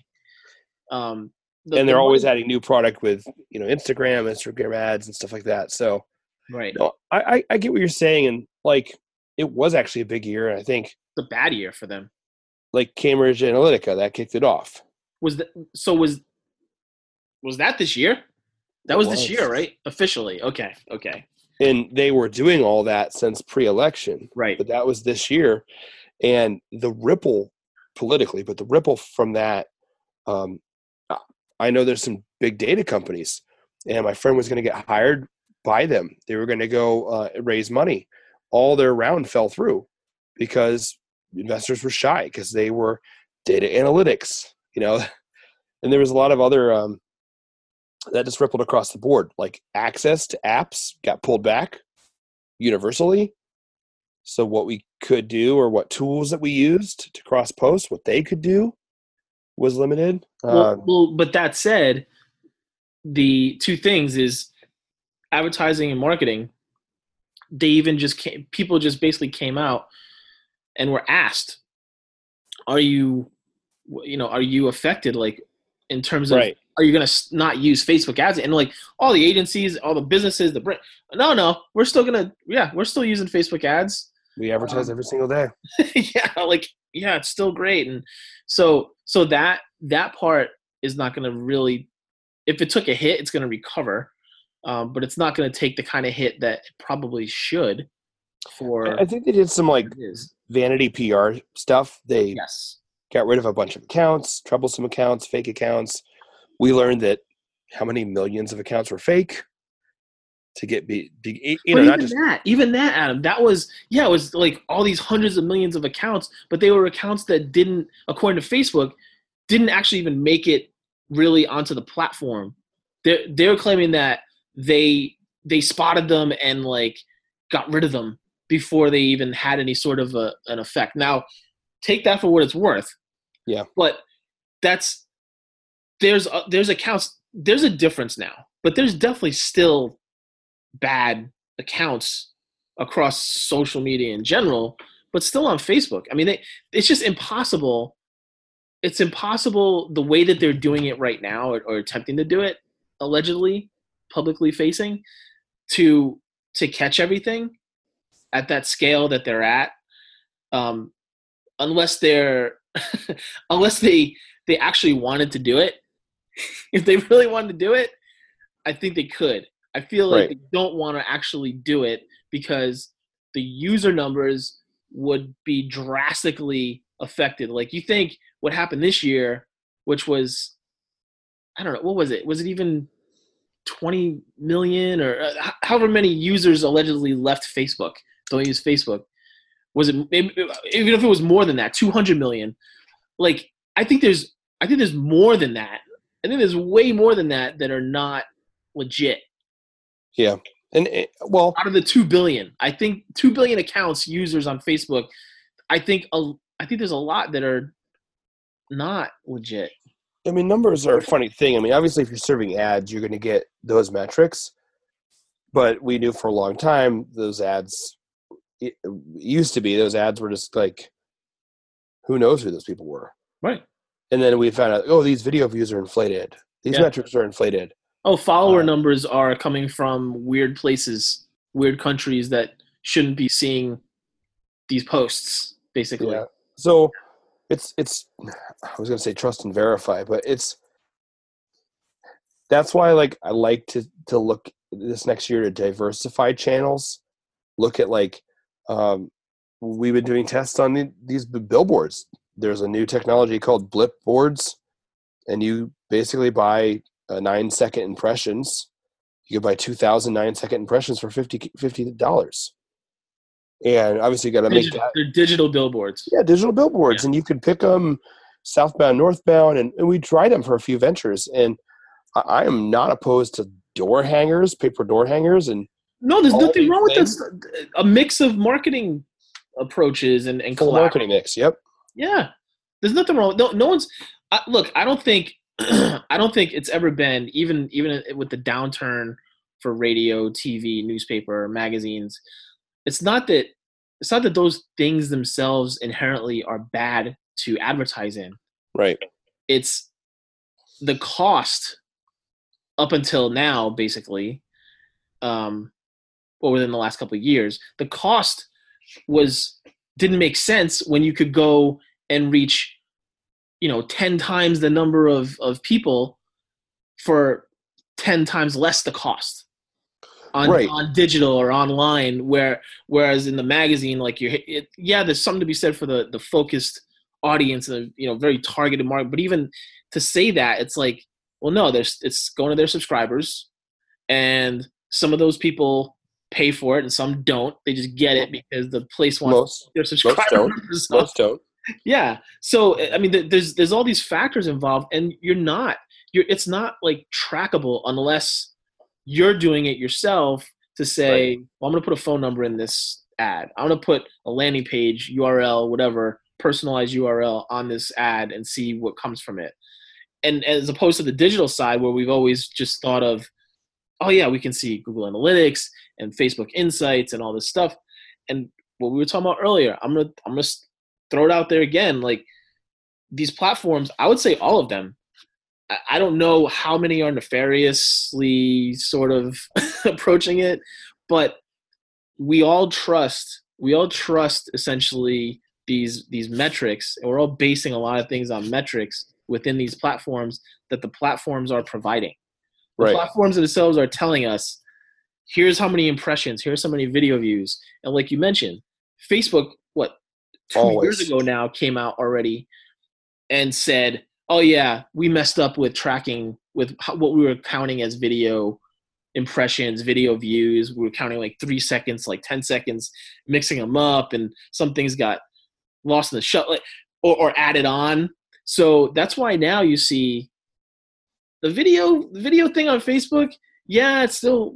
[SPEAKER 2] Um, the-
[SPEAKER 3] and they're always
[SPEAKER 2] money-
[SPEAKER 3] adding new product with you know Instagram, Instagram ads, and stuff like that. So
[SPEAKER 2] right.
[SPEAKER 3] no, I, I I get what you're saying, and like it was actually a big year, I think
[SPEAKER 2] It's a bad year for them.
[SPEAKER 3] like Cambridge Analytica that kicked it off.
[SPEAKER 2] Was that so? Was was that this year? That
[SPEAKER 3] It
[SPEAKER 2] was, this year, right? Officially. Okay. Okay.
[SPEAKER 3] and they were doing all that since pre-election
[SPEAKER 2] Right.
[SPEAKER 3] but that was this year and the ripple politically but the ripple from that um, I- know there's some big data companies and my friend was going to get hired by them they were going to go uh, raise money all their round fell through because investors were shy because they were data analytics you know and there was a lot of other um, that just rippled across the board. Like access to apps got pulled back universally. So what we could do or what tools that we used to cross post, what they could do was limited.
[SPEAKER 2] Well,
[SPEAKER 3] Um,
[SPEAKER 2] well, but that said, the two things is advertising and marketing. They even just came, people just basically came out and were asked, "Are you, you know, are you affected? Like, in terms of
[SPEAKER 3] right.
[SPEAKER 2] are you going to not use Facebook ads? And like all the agencies, all the businesses, the brand, no, no, we're still gonna, yeah, we're still using Facebook ads.
[SPEAKER 3] We advertise
[SPEAKER 2] Um,
[SPEAKER 3] every single day.
[SPEAKER 2] yeah, like yeah, it's still great. And so, so that that part is not going to really, if it took a hit, it's going to recover, um, but it's not going to take the kind of hit that it probably should. For
[SPEAKER 3] I think they did some like vanity PR stuff. They
[SPEAKER 2] yes,
[SPEAKER 3] got rid of a bunch of accounts, troublesome accounts, fake accounts. We learned that how many millions of accounts were fake to get be, be you
[SPEAKER 2] but
[SPEAKER 3] know
[SPEAKER 2] even
[SPEAKER 3] not just
[SPEAKER 2] that, even that, Adam, that was yeah, it was like all these hundreds of millions of accounts, but they were accounts that didn't, according to Facebook, didn't actually even make it really onto the platform. They're they're claiming that they they spotted them and like got rid of them before they even had any sort of a, an effect. Now, take that for what it's worth.
[SPEAKER 3] Yeah.
[SPEAKER 2] But that's there's a, there's accounts there's a difference now, but there's definitely still bad accounts across social media in general, but still on Facebook. I mean, they, it's just impossible. It's impossible the way that they're doing it right now, or, or attempting to do it, allegedly, publicly facing, to to catch everything at that scale that they're at, um, unless they're unless they they actually wanted to do it. if they really wanted to do it, I think they could. I feel like
[SPEAKER 3] Right.
[SPEAKER 2] they don't want to actually do it because the user numbers would be drastically affected. Like you think what happened this year, which was I don't know, what was it? Was it even 20 million or uh, however many users allegedly left Facebook, don't use Facebook? Was it even if it was more than that, 200 million? Like I think there's I think there's more than that. I think there's way more than that that are not legit.
[SPEAKER 3] Yeah and it, well
[SPEAKER 2] out of the two billion, I think two billion accounts users on Facebook. I think a, I think there's a lot that are not legit.
[SPEAKER 3] I mean, numbers are a funny thing. I mean, obviously, if you're serving ads, you're going to get those metrics. But we knew for a long time those ads it used to be those ads were just like, who knows who those people were?
[SPEAKER 2] Right.
[SPEAKER 3] And then we found out, oh, these video views are inflated. These
[SPEAKER 2] Yeah.
[SPEAKER 3] metrics are inflated.
[SPEAKER 2] Oh, follower
[SPEAKER 3] Uh,
[SPEAKER 2] numbers are coming from weird places, weird countries that shouldn't be seeing these posts. Basically,
[SPEAKER 3] Yeah. So it's it's i was going to say trust and verify but it's that's why like i like to to look this next year to diversify channels look at like um we've been doing tests on the, these billboards there's a new technology called blip boards and you basically buy uh, nine second impressions you could buy 2000 nine second impressions for 50 dollars and obviously you got to make
[SPEAKER 2] Digital,
[SPEAKER 3] that
[SPEAKER 2] they're digital billboards.
[SPEAKER 3] yeah, digital billboards,
[SPEAKER 2] Yeah.
[SPEAKER 3] and you could pick them southbound, northbound, and, and we tried them for a few ventures. And I, I am not opposed to door hangers, paper door hangers, and
[SPEAKER 2] No, there's nothing wrong with
[SPEAKER 3] things-
[SPEAKER 2] this. A mix of marketing approaches and and
[SPEAKER 3] full marketing mix. Yep.
[SPEAKER 2] Yeah, there's nothing wrong. No, no one's. I, look, I don't think. I don't think it's ever been even even with the downturn for radio, TV, newspaper, magazines. It's not that. It's not that those things themselves inherently are bad to advertise in.
[SPEAKER 3] Right.
[SPEAKER 2] It's the cost up until now, basically, um, or within the last couple of years, the cost was didn't make sense when you could go and reach, you know, ten times the number of of people for ten times less the cost on
[SPEAKER 3] Right.
[SPEAKER 2] on digital or online. Where whereas in the magazine, like you, it, yeah, there's something to be said for the the focused audience and you know very targeted market. But even to say that, it's like, well, no, there's it's going to their subscribers, and some of those people pay for it and some don't. They just get it because the place wants
[SPEAKER 3] Most
[SPEAKER 2] their subscribers.
[SPEAKER 3] don't. Most don't.
[SPEAKER 2] Yeah so i mean there's there's all these factors involved and you're not you're it's not like trackable unless you're doing it yourself to say well, i'm going to put a phone number in this ad. I'm going to put a landing page url whatever personalized url on this ad and see what comes from it. And as opposed to the digital side where we've always just thought of oh yeah we can see google analytics and facebook insights and all this stuff. And what we were talking about earlier i'm going to i'm going to throw it out there again like these platforms i would say all of them. I- don't know how many are nefariously sort of approaching it but we all trust we all trust essentially these these metrics and we're all basing a lot of things on metrics within these platforms that the platforms are providing. The
[SPEAKER 3] Right.
[SPEAKER 2] platforms themselves are telling us here's how many impressions here's how many video views. And like you mentioned facebook two
[SPEAKER 3] Always.
[SPEAKER 2] years ago now came out already and said oh yeah we messed up with tracking with how, what we were counting as video impressions video views we were counting like three seconds like 10 seconds mixing them up and some things got lost in the shut or, or added on so that's why now you see the video video thing on facebook yeah it's still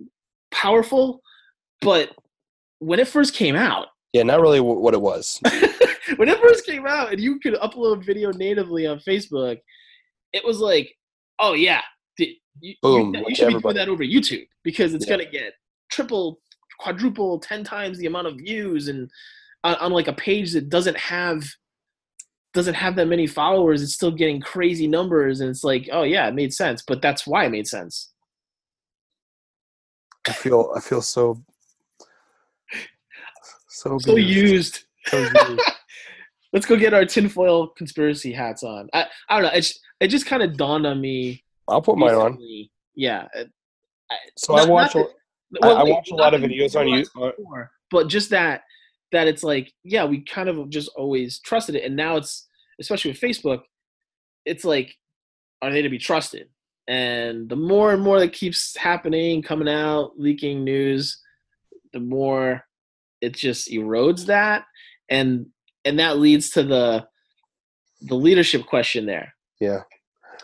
[SPEAKER 2] powerful but when it first came out
[SPEAKER 3] Yeah, not really wh- what it was.
[SPEAKER 2] when it first came out and you could upload video natively on Facebook, it was like, oh yeah, you,
[SPEAKER 3] Boom,
[SPEAKER 2] you, you should be
[SPEAKER 3] everybody.
[SPEAKER 2] doing that over YouTube because it's
[SPEAKER 3] Yeah.
[SPEAKER 2] gonna get triple, quadruple, ten times the amount of views and on, on like a page that doesn't have doesn't have that many followers, it's still getting crazy numbers and it's like, oh yeah, it made sense, but that's why it made sense.
[SPEAKER 3] I feel I feel so so
[SPEAKER 2] So used.
[SPEAKER 3] So used.
[SPEAKER 2] Let's go get our tinfoil conspiracy hats on. I, I don't know. It's, it just kind of dawned on me
[SPEAKER 3] I'll put mine on.
[SPEAKER 2] Yeah. uh,
[SPEAKER 3] So
[SPEAKER 2] Not-
[SPEAKER 3] I watch.
[SPEAKER 2] not
[SPEAKER 3] a- I- I watch a lot of videos on
[SPEAKER 2] realized
[SPEAKER 3] you- uh,
[SPEAKER 2] before, but just that that it's like, yeah, we kind of just always trusted it, and now it's especially with Facebook, it's like, are they to be trusted? And the more and more that keeps happening, coming out, leaking news, the more it just erodes that, and and that leads to the the leadership question there.
[SPEAKER 3] Yeah.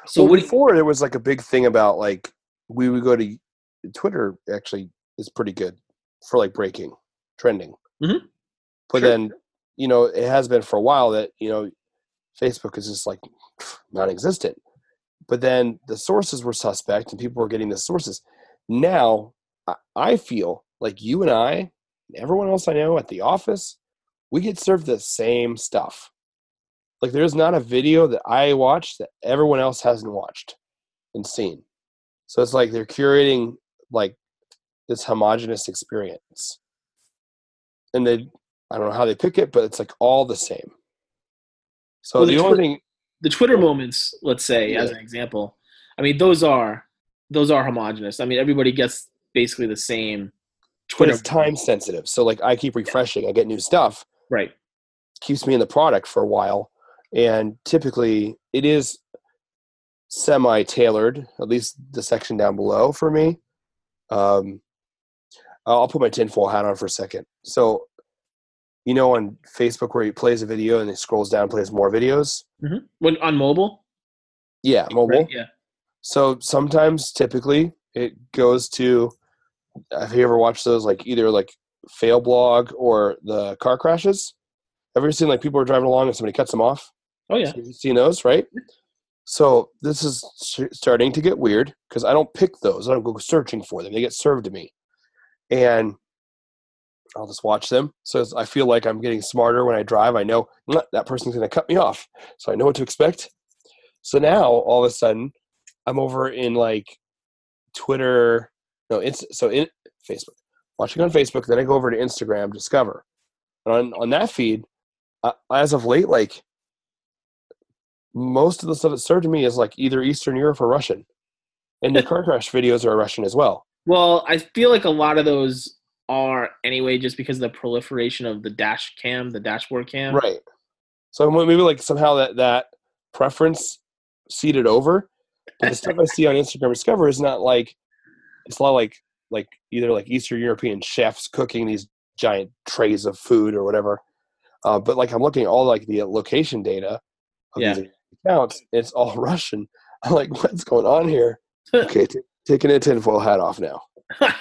[SPEAKER 2] So
[SPEAKER 3] well,
[SPEAKER 2] do you-
[SPEAKER 3] before there was like a big thing about like we would go to Twitter. Actually, is pretty good for like breaking, trending.
[SPEAKER 2] Mhm.
[SPEAKER 3] But
[SPEAKER 2] Sure.
[SPEAKER 3] then you know it has been for a while that you know Facebook is just like non-existent. But then the sources were suspect, and people were getting the sources. Now I- feel like you and I, everyone else I know at the office, we get served the same stuff. Like there's not a video that I watch that everyone else hasn't watched and seen. So it's like they're curating like this homogenous experience. And they I don't know how they pick it, but it's like all the same. So
[SPEAKER 2] Well,
[SPEAKER 3] the
[SPEAKER 2] the
[SPEAKER 3] only
[SPEAKER 2] Twi-
[SPEAKER 3] thing,
[SPEAKER 2] the Twitter moments, let's say, as an example. I mean, those are those are homogenous. I mean, everybody gets basically the same
[SPEAKER 3] but it's time sensitive. So like I keep refreshing, I get new stuff,
[SPEAKER 2] Right.
[SPEAKER 3] keeps me in the product for a while, and typically it is semi tailored. At least the section down below for me. Um, I'll put my tinfoil hat on for a second. So, you know, on Facebook where he plays a video and he scrolls down, plays more videos.
[SPEAKER 2] When on mobile.
[SPEAKER 3] Yeah, mobile.
[SPEAKER 2] Right? Yeah.
[SPEAKER 3] So sometimes, typically, it goes to. Have you ever watched those? Like either like fail blog or the car crashes. Have you ever seen like people are driving along and somebody cuts them off?
[SPEAKER 2] Oh yeah.
[SPEAKER 3] You've seen those, right? So this is starting to get weird because I don't pick those. I don't go searching for them. They get served to me, and I'll just watch them. So I feel like I'm getting smarter when I drive. I know "Mm, that person's going to cut me off, so I know what to expect. So now all of a sudden, I'm over in like Twitter. No, it's so in Facebook. Watching on Facebook, then I go over to Instagram, Discover, and on on that feed, uh, as of late, like most of the stuff that's served to me is like either Eastern Europe or Russian, and the car crash videos are Russian as well.
[SPEAKER 2] Well, I feel like a lot of those are anyway, just because of the proliferation of the dash cam, the dashboard cam.
[SPEAKER 3] Right. So maybe like somehow that that preference seeded over. But the stuff I see on Instagram Discover is not like it's not like like either like Eastern European chefs cooking these giant trays of food or whatever. Uh, but like I'm looking at all like the location data of
[SPEAKER 2] Yeah.
[SPEAKER 3] these accounts. It's all Russian. I'm like, what's going on here? Okay, t- taking a tinfoil hat off now.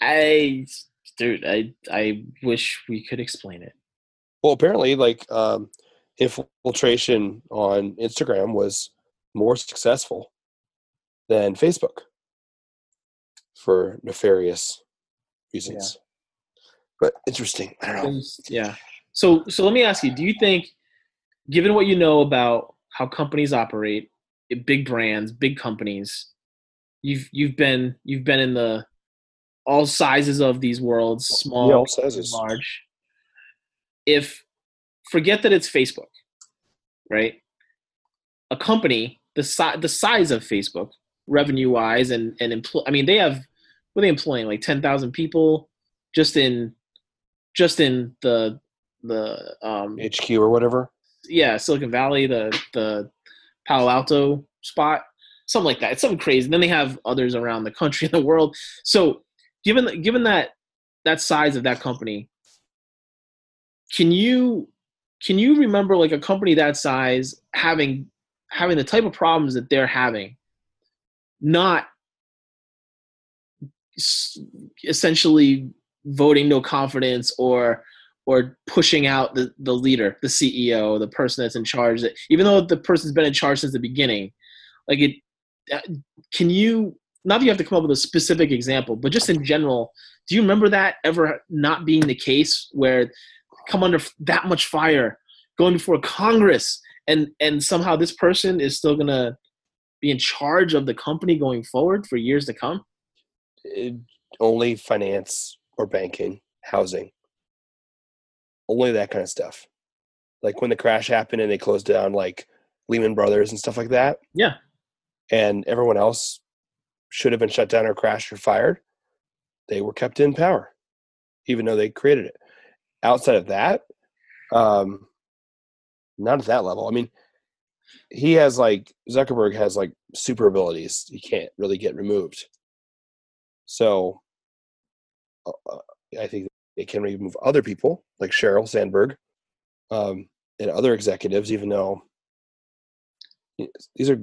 [SPEAKER 2] I, dude, I I wish we could explain it.
[SPEAKER 3] Well, apparently, like um, infiltration on Instagram was more successful than Facebook for nefarious reasons. But interesting. I don't know.
[SPEAKER 2] Yeah. So so let me ask you: Do you think, given what you know about how companies operate, big brands, big companies, you've you've been you've been in the all sizes of these worlds, small,
[SPEAKER 3] Yeah, all sizes.
[SPEAKER 2] large. If forget that it's Facebook, right? A company the size the size of Facebook, revenue wise, and and employ. I mean, they have what are they employing like ten thousand people just in just in the the um
[SPEAKER 3] HQ or whatever.
[SPEAKER 2] yeah Silicon Valley the the Palo Alto spot something like that it's something crazy and then they have others around the country and the world so given given that that size of that company can you can you remember like a company that size having having the type of problems that they're having not essentially voting no confidence or or pushing out the, the leader the ceo the person that's in charge that even though the person's been in charge since the beginning. Like it uh, can you not that you have to come up with a specific example but just in general do you remember that ever not being the case where come under that much fire going before congress and and somehow this person is still gonna be in charge of the company going forward for years to come
[SPEAKER 3] It, only finance or banking, housing. Only that kind of stuff. Like when the crash happened and they closed down like Lehman Brothers and stuff like that.
[SPEAKER 2] Yeah.
[SPEAKER 3] And everyone else should have been shut down or crashed or fired. They were kept in power, even though they created it. Outside of that, um, not at that level. I mean, he has like Zuckerberg has like super abilities. He can't really get removed. So uh, uh, I think they can remove other people like Sheryl Sandberg um, and other executives, even though these are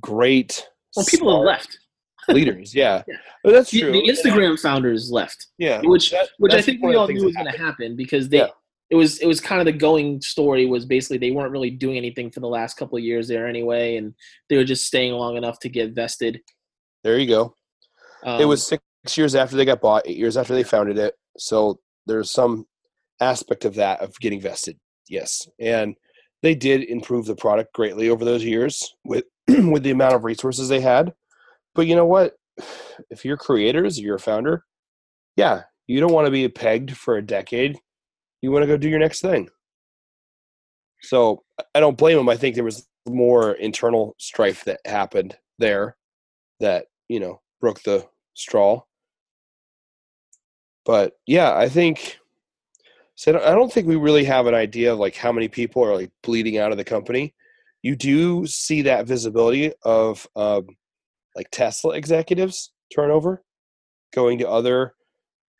[SPEAKER 3] great
[SPEAKER 2] well people have left
[SPEAKER 3] leaders. Yeah,
[SPEAKER 2] Yeah.
[SPEAKER 3] That's
[SPEAKER 2] the,
[SPEAKER 3] true.
[SPEAKER 2] the instagram founders left
[SPEAKER 3] yeah,
[SPEAKER 2] which
[SPEAKER 3] that-
[SPEAKER 2] which i think we all knew was going to happen because they
[SPEAKER 3] Yeah.
[SPEAKER 2] It was it was kind of the going story was basically they weren't really doing anything for the last couple of years there anyway and they were just staying long enough to get vested
[SPEAKER 3] There you go.
[SPEAKER 2] um,
[SPEAKER 3] it was six years after they got bought, eight years after they founded it. So there's some aspect of that of getting vested. Yes, and they did improve the product greatly over those years with with the amount of resources they had. But you know what? If you're creators, you're a founder. Yeah, you don't want to be pegged for a decade. You want to go do your next thing. So I don't blame him. I think there was more internal strife that happened there that you know broke the straw. But yeah, I think so. I don't think we really have an idea of like how many people are like bleeding out of the company. You do see that visibility of um, like Tesla executives turnover going to other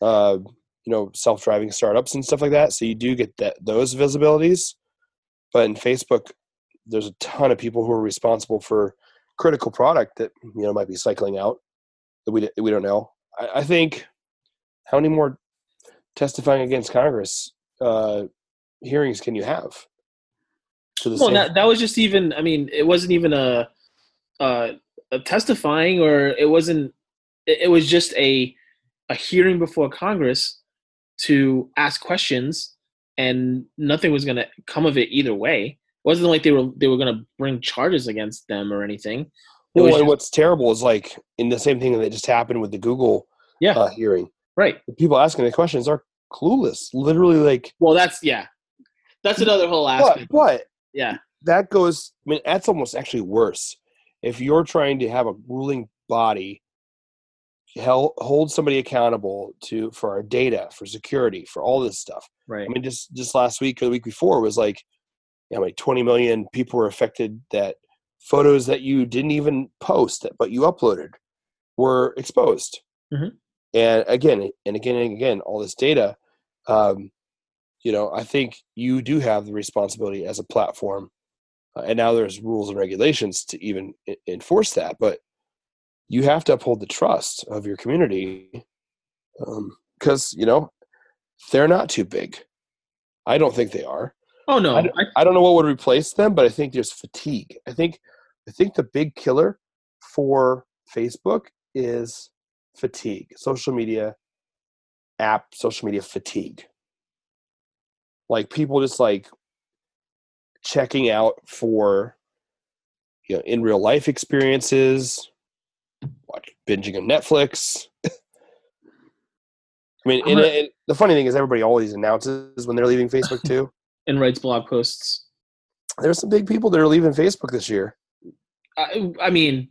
[SPEAKER 3] uh, you know self-driving startups and stuff like that. So you do get that those visibilities. But in facebook there's a ton of people who are responsible for critical product that you know might be cycling out that we, we don't know. I, I think how many more testifying against congress uh, hearings can you have?
[SPEAKER 2] Well that, that was just even i mean it wasn't even a, a, a testifying or it wasn't it, it was just a a hearing before congress to ask questions and nothing was going to come of it either way. It wasn't like they were they were going to bring charges against them or anything.
[SPEAKER 3] Well, just, what's terrible is like in the same thing that just happened with the Google
[SPEAKER 2] yeah.
[SPEAKER 3] Uh, hearing.
[SPEAKER 2] Right.
[SPEAKER 3] The people asking the questions are clueless. Literally, like.
[SPEAKER 2] Well, that's yeah, that's another whole aspect.
[SPEAKER 3] But, but
[SPEAKER 2] yeah,
[SPEAKER 3] that goes. I mean, that's almost actually worse. If you're trying to have a ruling body held, hold somebody accountable to for our data, for security, for all this stuff.
[SPEAKER 2] Right.
[SPEAKER 3] I mean, just just last week or the week before was like, you know, like 20 million people were affected that photos that you didn't even post but you uploaded were exposed.
[SPEAKER 2] Mm-hmm.
[SPEAKER 3] And again, and again and again, all this data. Um, you know, I think you do have the responsibility as a platform, uh, and now there's rules and regulations to even enforce that. But you have to uphold the trust of your community because um, you know they're not too big. I don't think they are.
[SPEAKER 2] Oh no
[SPEAKER 3] I don't, I don't, know what would replace them but i think there's fatigue. I think i think the big killer for facebook is fatigue social media app social media fatigue. Like people just like checking out for you know in real life experiences watch binging on Netflix. I mean, the funny thing is, everybody always announces when they're leaving Facebook too,
[SPEAKER 2] and writes blog posts.
[SPEAKER 3] There's some big people that are leaving Facebook this year.
[SPEAKER 2] I, I mean,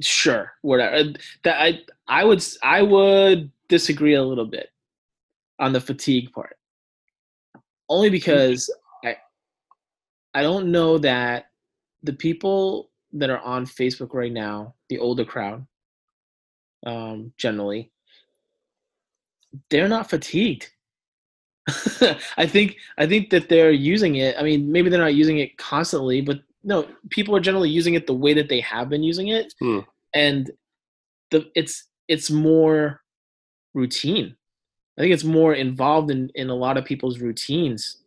[SPEAKER 2] sure, whatever. Uh, that I I would I would disagree a little bit on the fatigue part, only because I I don't know that the people that are on Facebook right now, the older crowd, um, generally, they're not fatigued. I think I think that they're using it. I mean, maybe they're not using it constantly, but no, people are generally using it the way that they have been using it,
[SPEAKER 3] hmm.
[SPEAKER 2] and the it's it's more routine. I think it's more involved in in a lot of people's routines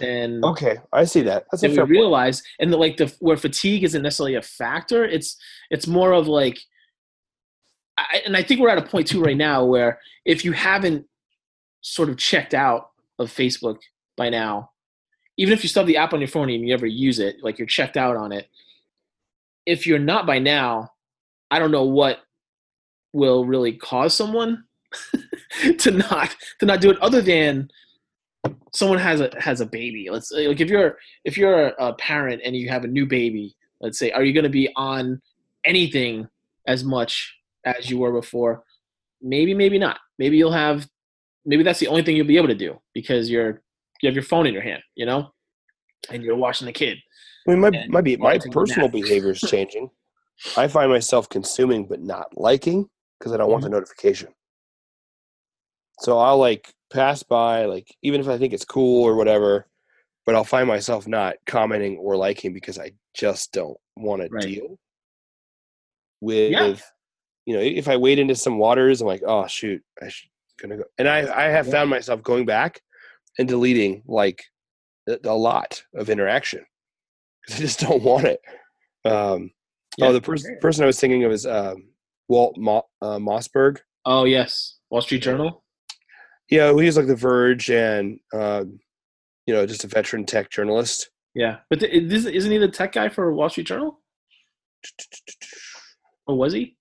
[SPEAKER 2] and
[SPEAKER 3] okay i see that
[SPEAKER 2] that's a we realize point. and the, like the where fatigue isn't necessarily a factor it's it's more of like I, and i think we're at a point too right now where if you haven't sort of checked out of facebook by now even if you still have the app on your phone and you never use it like you're checked out on it if you're not by now i don't know what will really cause someone to not to not do it other than someone has a has a baby. Let's like if you're if you're a parent and you have a new baby let's say are you going to be on anything as much as you were before? Maybe maybe not. Maybe you'll have maybe that's the only thing you'll be able to do because you're you have your phone in your hand you know and you're watching the kid.
[SPEAKER 3] I mean my my, be, my personal behavior is changing. I find myself consuming but not liking because i don't mm-hmm. want the notification. So i'll like pass by, like even if I think it's cool or whatever, but I'll find myself not commenting or liking because I just don't want right. to deal with. Yeah. You know, if I wade into some waters, I'm like, oh shoot, I should gonna go. And I I have yeah. found myself going back and deleting like a, a lot of interaction because I just don't want it. Um, yeah. Oh, the person person I was thinking of is um, Walt Mo- uh, Mossberg.
[SPEAKER 2] Oh yes, Wall Street Journal
[SPEAKER 3] yeah, he's like The Verge and um, you know just a veteran tech journalist.
[SPEAKER 2] Yeah, but th- isn't he the tech guy for Wall Street Journal? Or was he?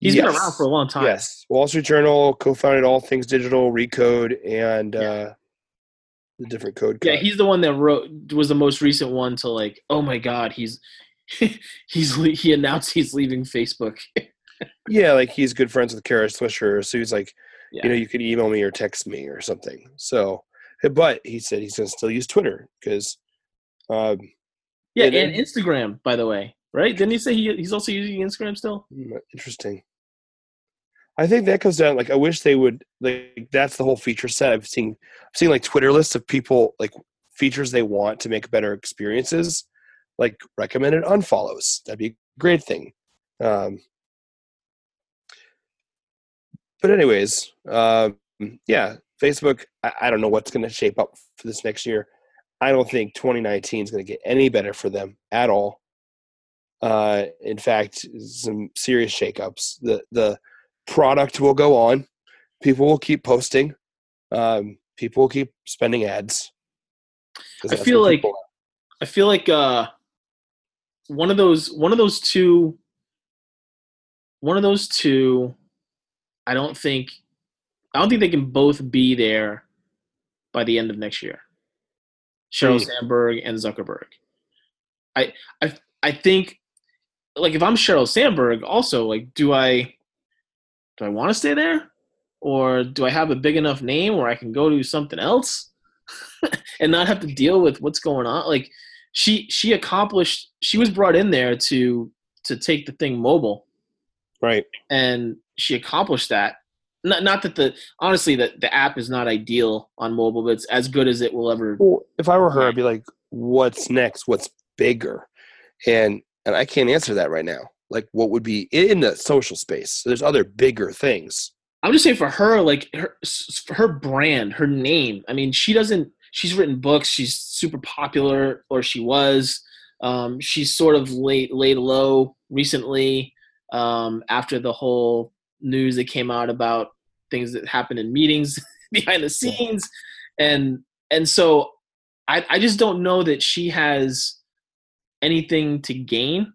[SPEAKER 2] He's yes. been around for a long time.
[SPEAKER 3] Yes, Wall Street Journal co-founded All Things Digital, Recode, and yeah. uh, the different code.
[SPEAKER 2] Yeah,
[SPEAKER 3] cut.
[SPEAKER 2] he's the one that wrote was the most recent one to like. Oh my God, he's he's he announced he's leaving Facebook.
[SPEAKER 3] yeah, like he's good friends with Kara Swisher, so he's like,
[SPEAKER 2] Yeah.
[SPEAKER 3] you know, you could email me or text me or something. So, but he said he's gonna still use Twitter because, um,
[SPEAKER 2] Yeah,
[SPEAKER 3] Yeah,
[SPEAKER 2] and Instagram, by the way, right? Didn't he say he, he's also using Instagram still?
[SPEAKER 3] Hmm, Interesting. I think that comes down like I wish they would like that's the whole feature set. I've seen I've seen like Twitter lists of people like features they want to make better experiences, like recommended unfollows. That'd be a great thing. Um, but anyways, um, yeah, Facebook. I, I don't know what's going to shape up for this next year. I don't think 2019 is going to get any better for them at all. Uh, in fact, some serious shakeups. The the product will go on. People will keep posting. Um, people will keep spending ads.
[SPEAKER 2] I feel like I feel like uh one of those one of those two one of those two I don't think I don't think they can both be there by the end of next year. Sheryl
[SPEAKER 3] Hmm.
[SPEAKER 2] Sandberg and Zuckerberg. I I I think like if I'm Sheryl Sandberg also like do I do I want to stay there or do I have a big enough name where I can go do something else and not have to deal with what's going on like she she accomplished she was brought in there to to take the thing mobile
[SPEAKER 3] right.
[SPEAKER 2] and she accomplished that not, not that the honestly that the app is not ideal on mobile but it's as good as it will ever
[SPEAKER 3] Well, if I were her, I'd be like, "What's next? What's bigger?" And and I can't answer that right now. Like, what would be in the social space? There's other bigger things.
[SPEAKER 2] i'm just saying for her like her her brand her name i mean she doesn't she's written books she's super popular or she was um, she's sort of laid laid low recently um, after the whole news that came out about things that happened in meetings behind the scenes and and so I, I just don't know that she has anything to gain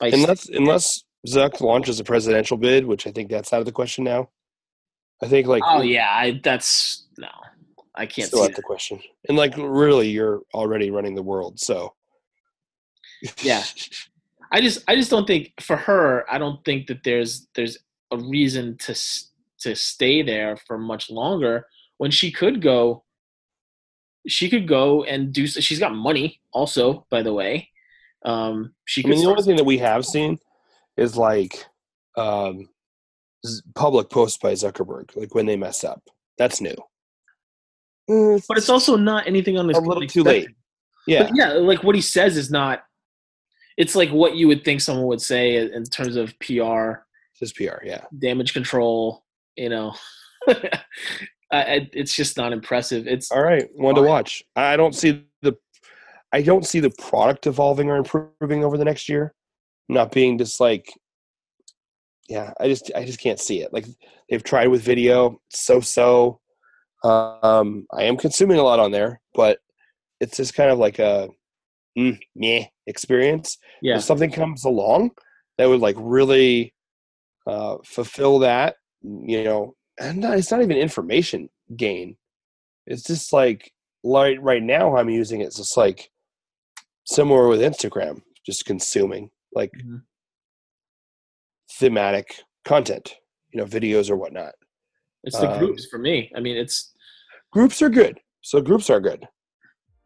[SPEAKER 2] by
[SPEAKER 3] Unless unless Zuck launches a presidential bid, which I think that's out of the question now. I think like
[SPEAKER 2] oh yeah I, that's no i can't
[SPEAKER 3] still
[SPEAKER 2] see
[SPEAKER 3] out
[SPEAKER 2] that.
[SPEAKER 3] the question. And like really, you're already running the world, so
[SPEAKER 2] Yeah. I just I just don't think for her I don't think that there's there's a reason to to stay there for much longer when she could go she could go and do she's got money also by the way um she
[SPEAKER 3] I mean, the only thing that we have seen is like um, public posts by Zuckerberg, like when they mess up. That's new. Eh,
[SPEAKER 2] but it's also not anything on this
[SPEAKER 3] a little too late. Yeah,
[SPEAKER 2] But yeah, like what he says is not. It's like what you would think someone would say in terms of PR,
[SPEAKER 3] it's just PR. Yeah,
[SPEAKER 2] damage control. You know, I, I- it's just not impressive. It's
[SPEAKER 3] all right, one to watch. I don't see the, I don't see the product evolving or improving over the next year. Not being just like, yeah, I just I just can't see it. Like they've tried with video, so so. Um, I am consuming a lot on there, but it's just kind of like a mm, meh experience.
[SPEAKER 2] yeah.
[SPEAKER 3] if something comes along that would like really uh, fulfill that, you know, and not, it's not even information gain. It's just like right right now I'm using it. It's just like similar with Instagram, just consuming like
[SPEAKER 2] Mhm.
[SPEAKER 3] thematic content, you know, videos or whatnot.
[SPEAKER 2] It's the
[SPEAKER 3] Um,
[SPEAKER 2] groups for me. I mean, it's
[SPEAKER 3] Groups are good, so groups are good.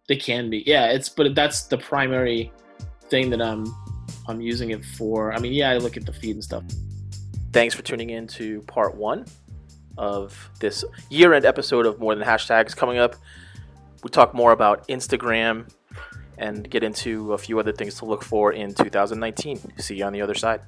[SPEAKER 2] They can be. Yeah, it's but that's the primary thing that I'm I'm using it for. I mean, yeah, I look at the feed and stuff.
[SPEAKER 4] Thanks for tuning in to part one of this year end episode of More Than Hashtags. Coming up, we talk more about Instagram and get into a few other things to look for in 2019. See you on the other side.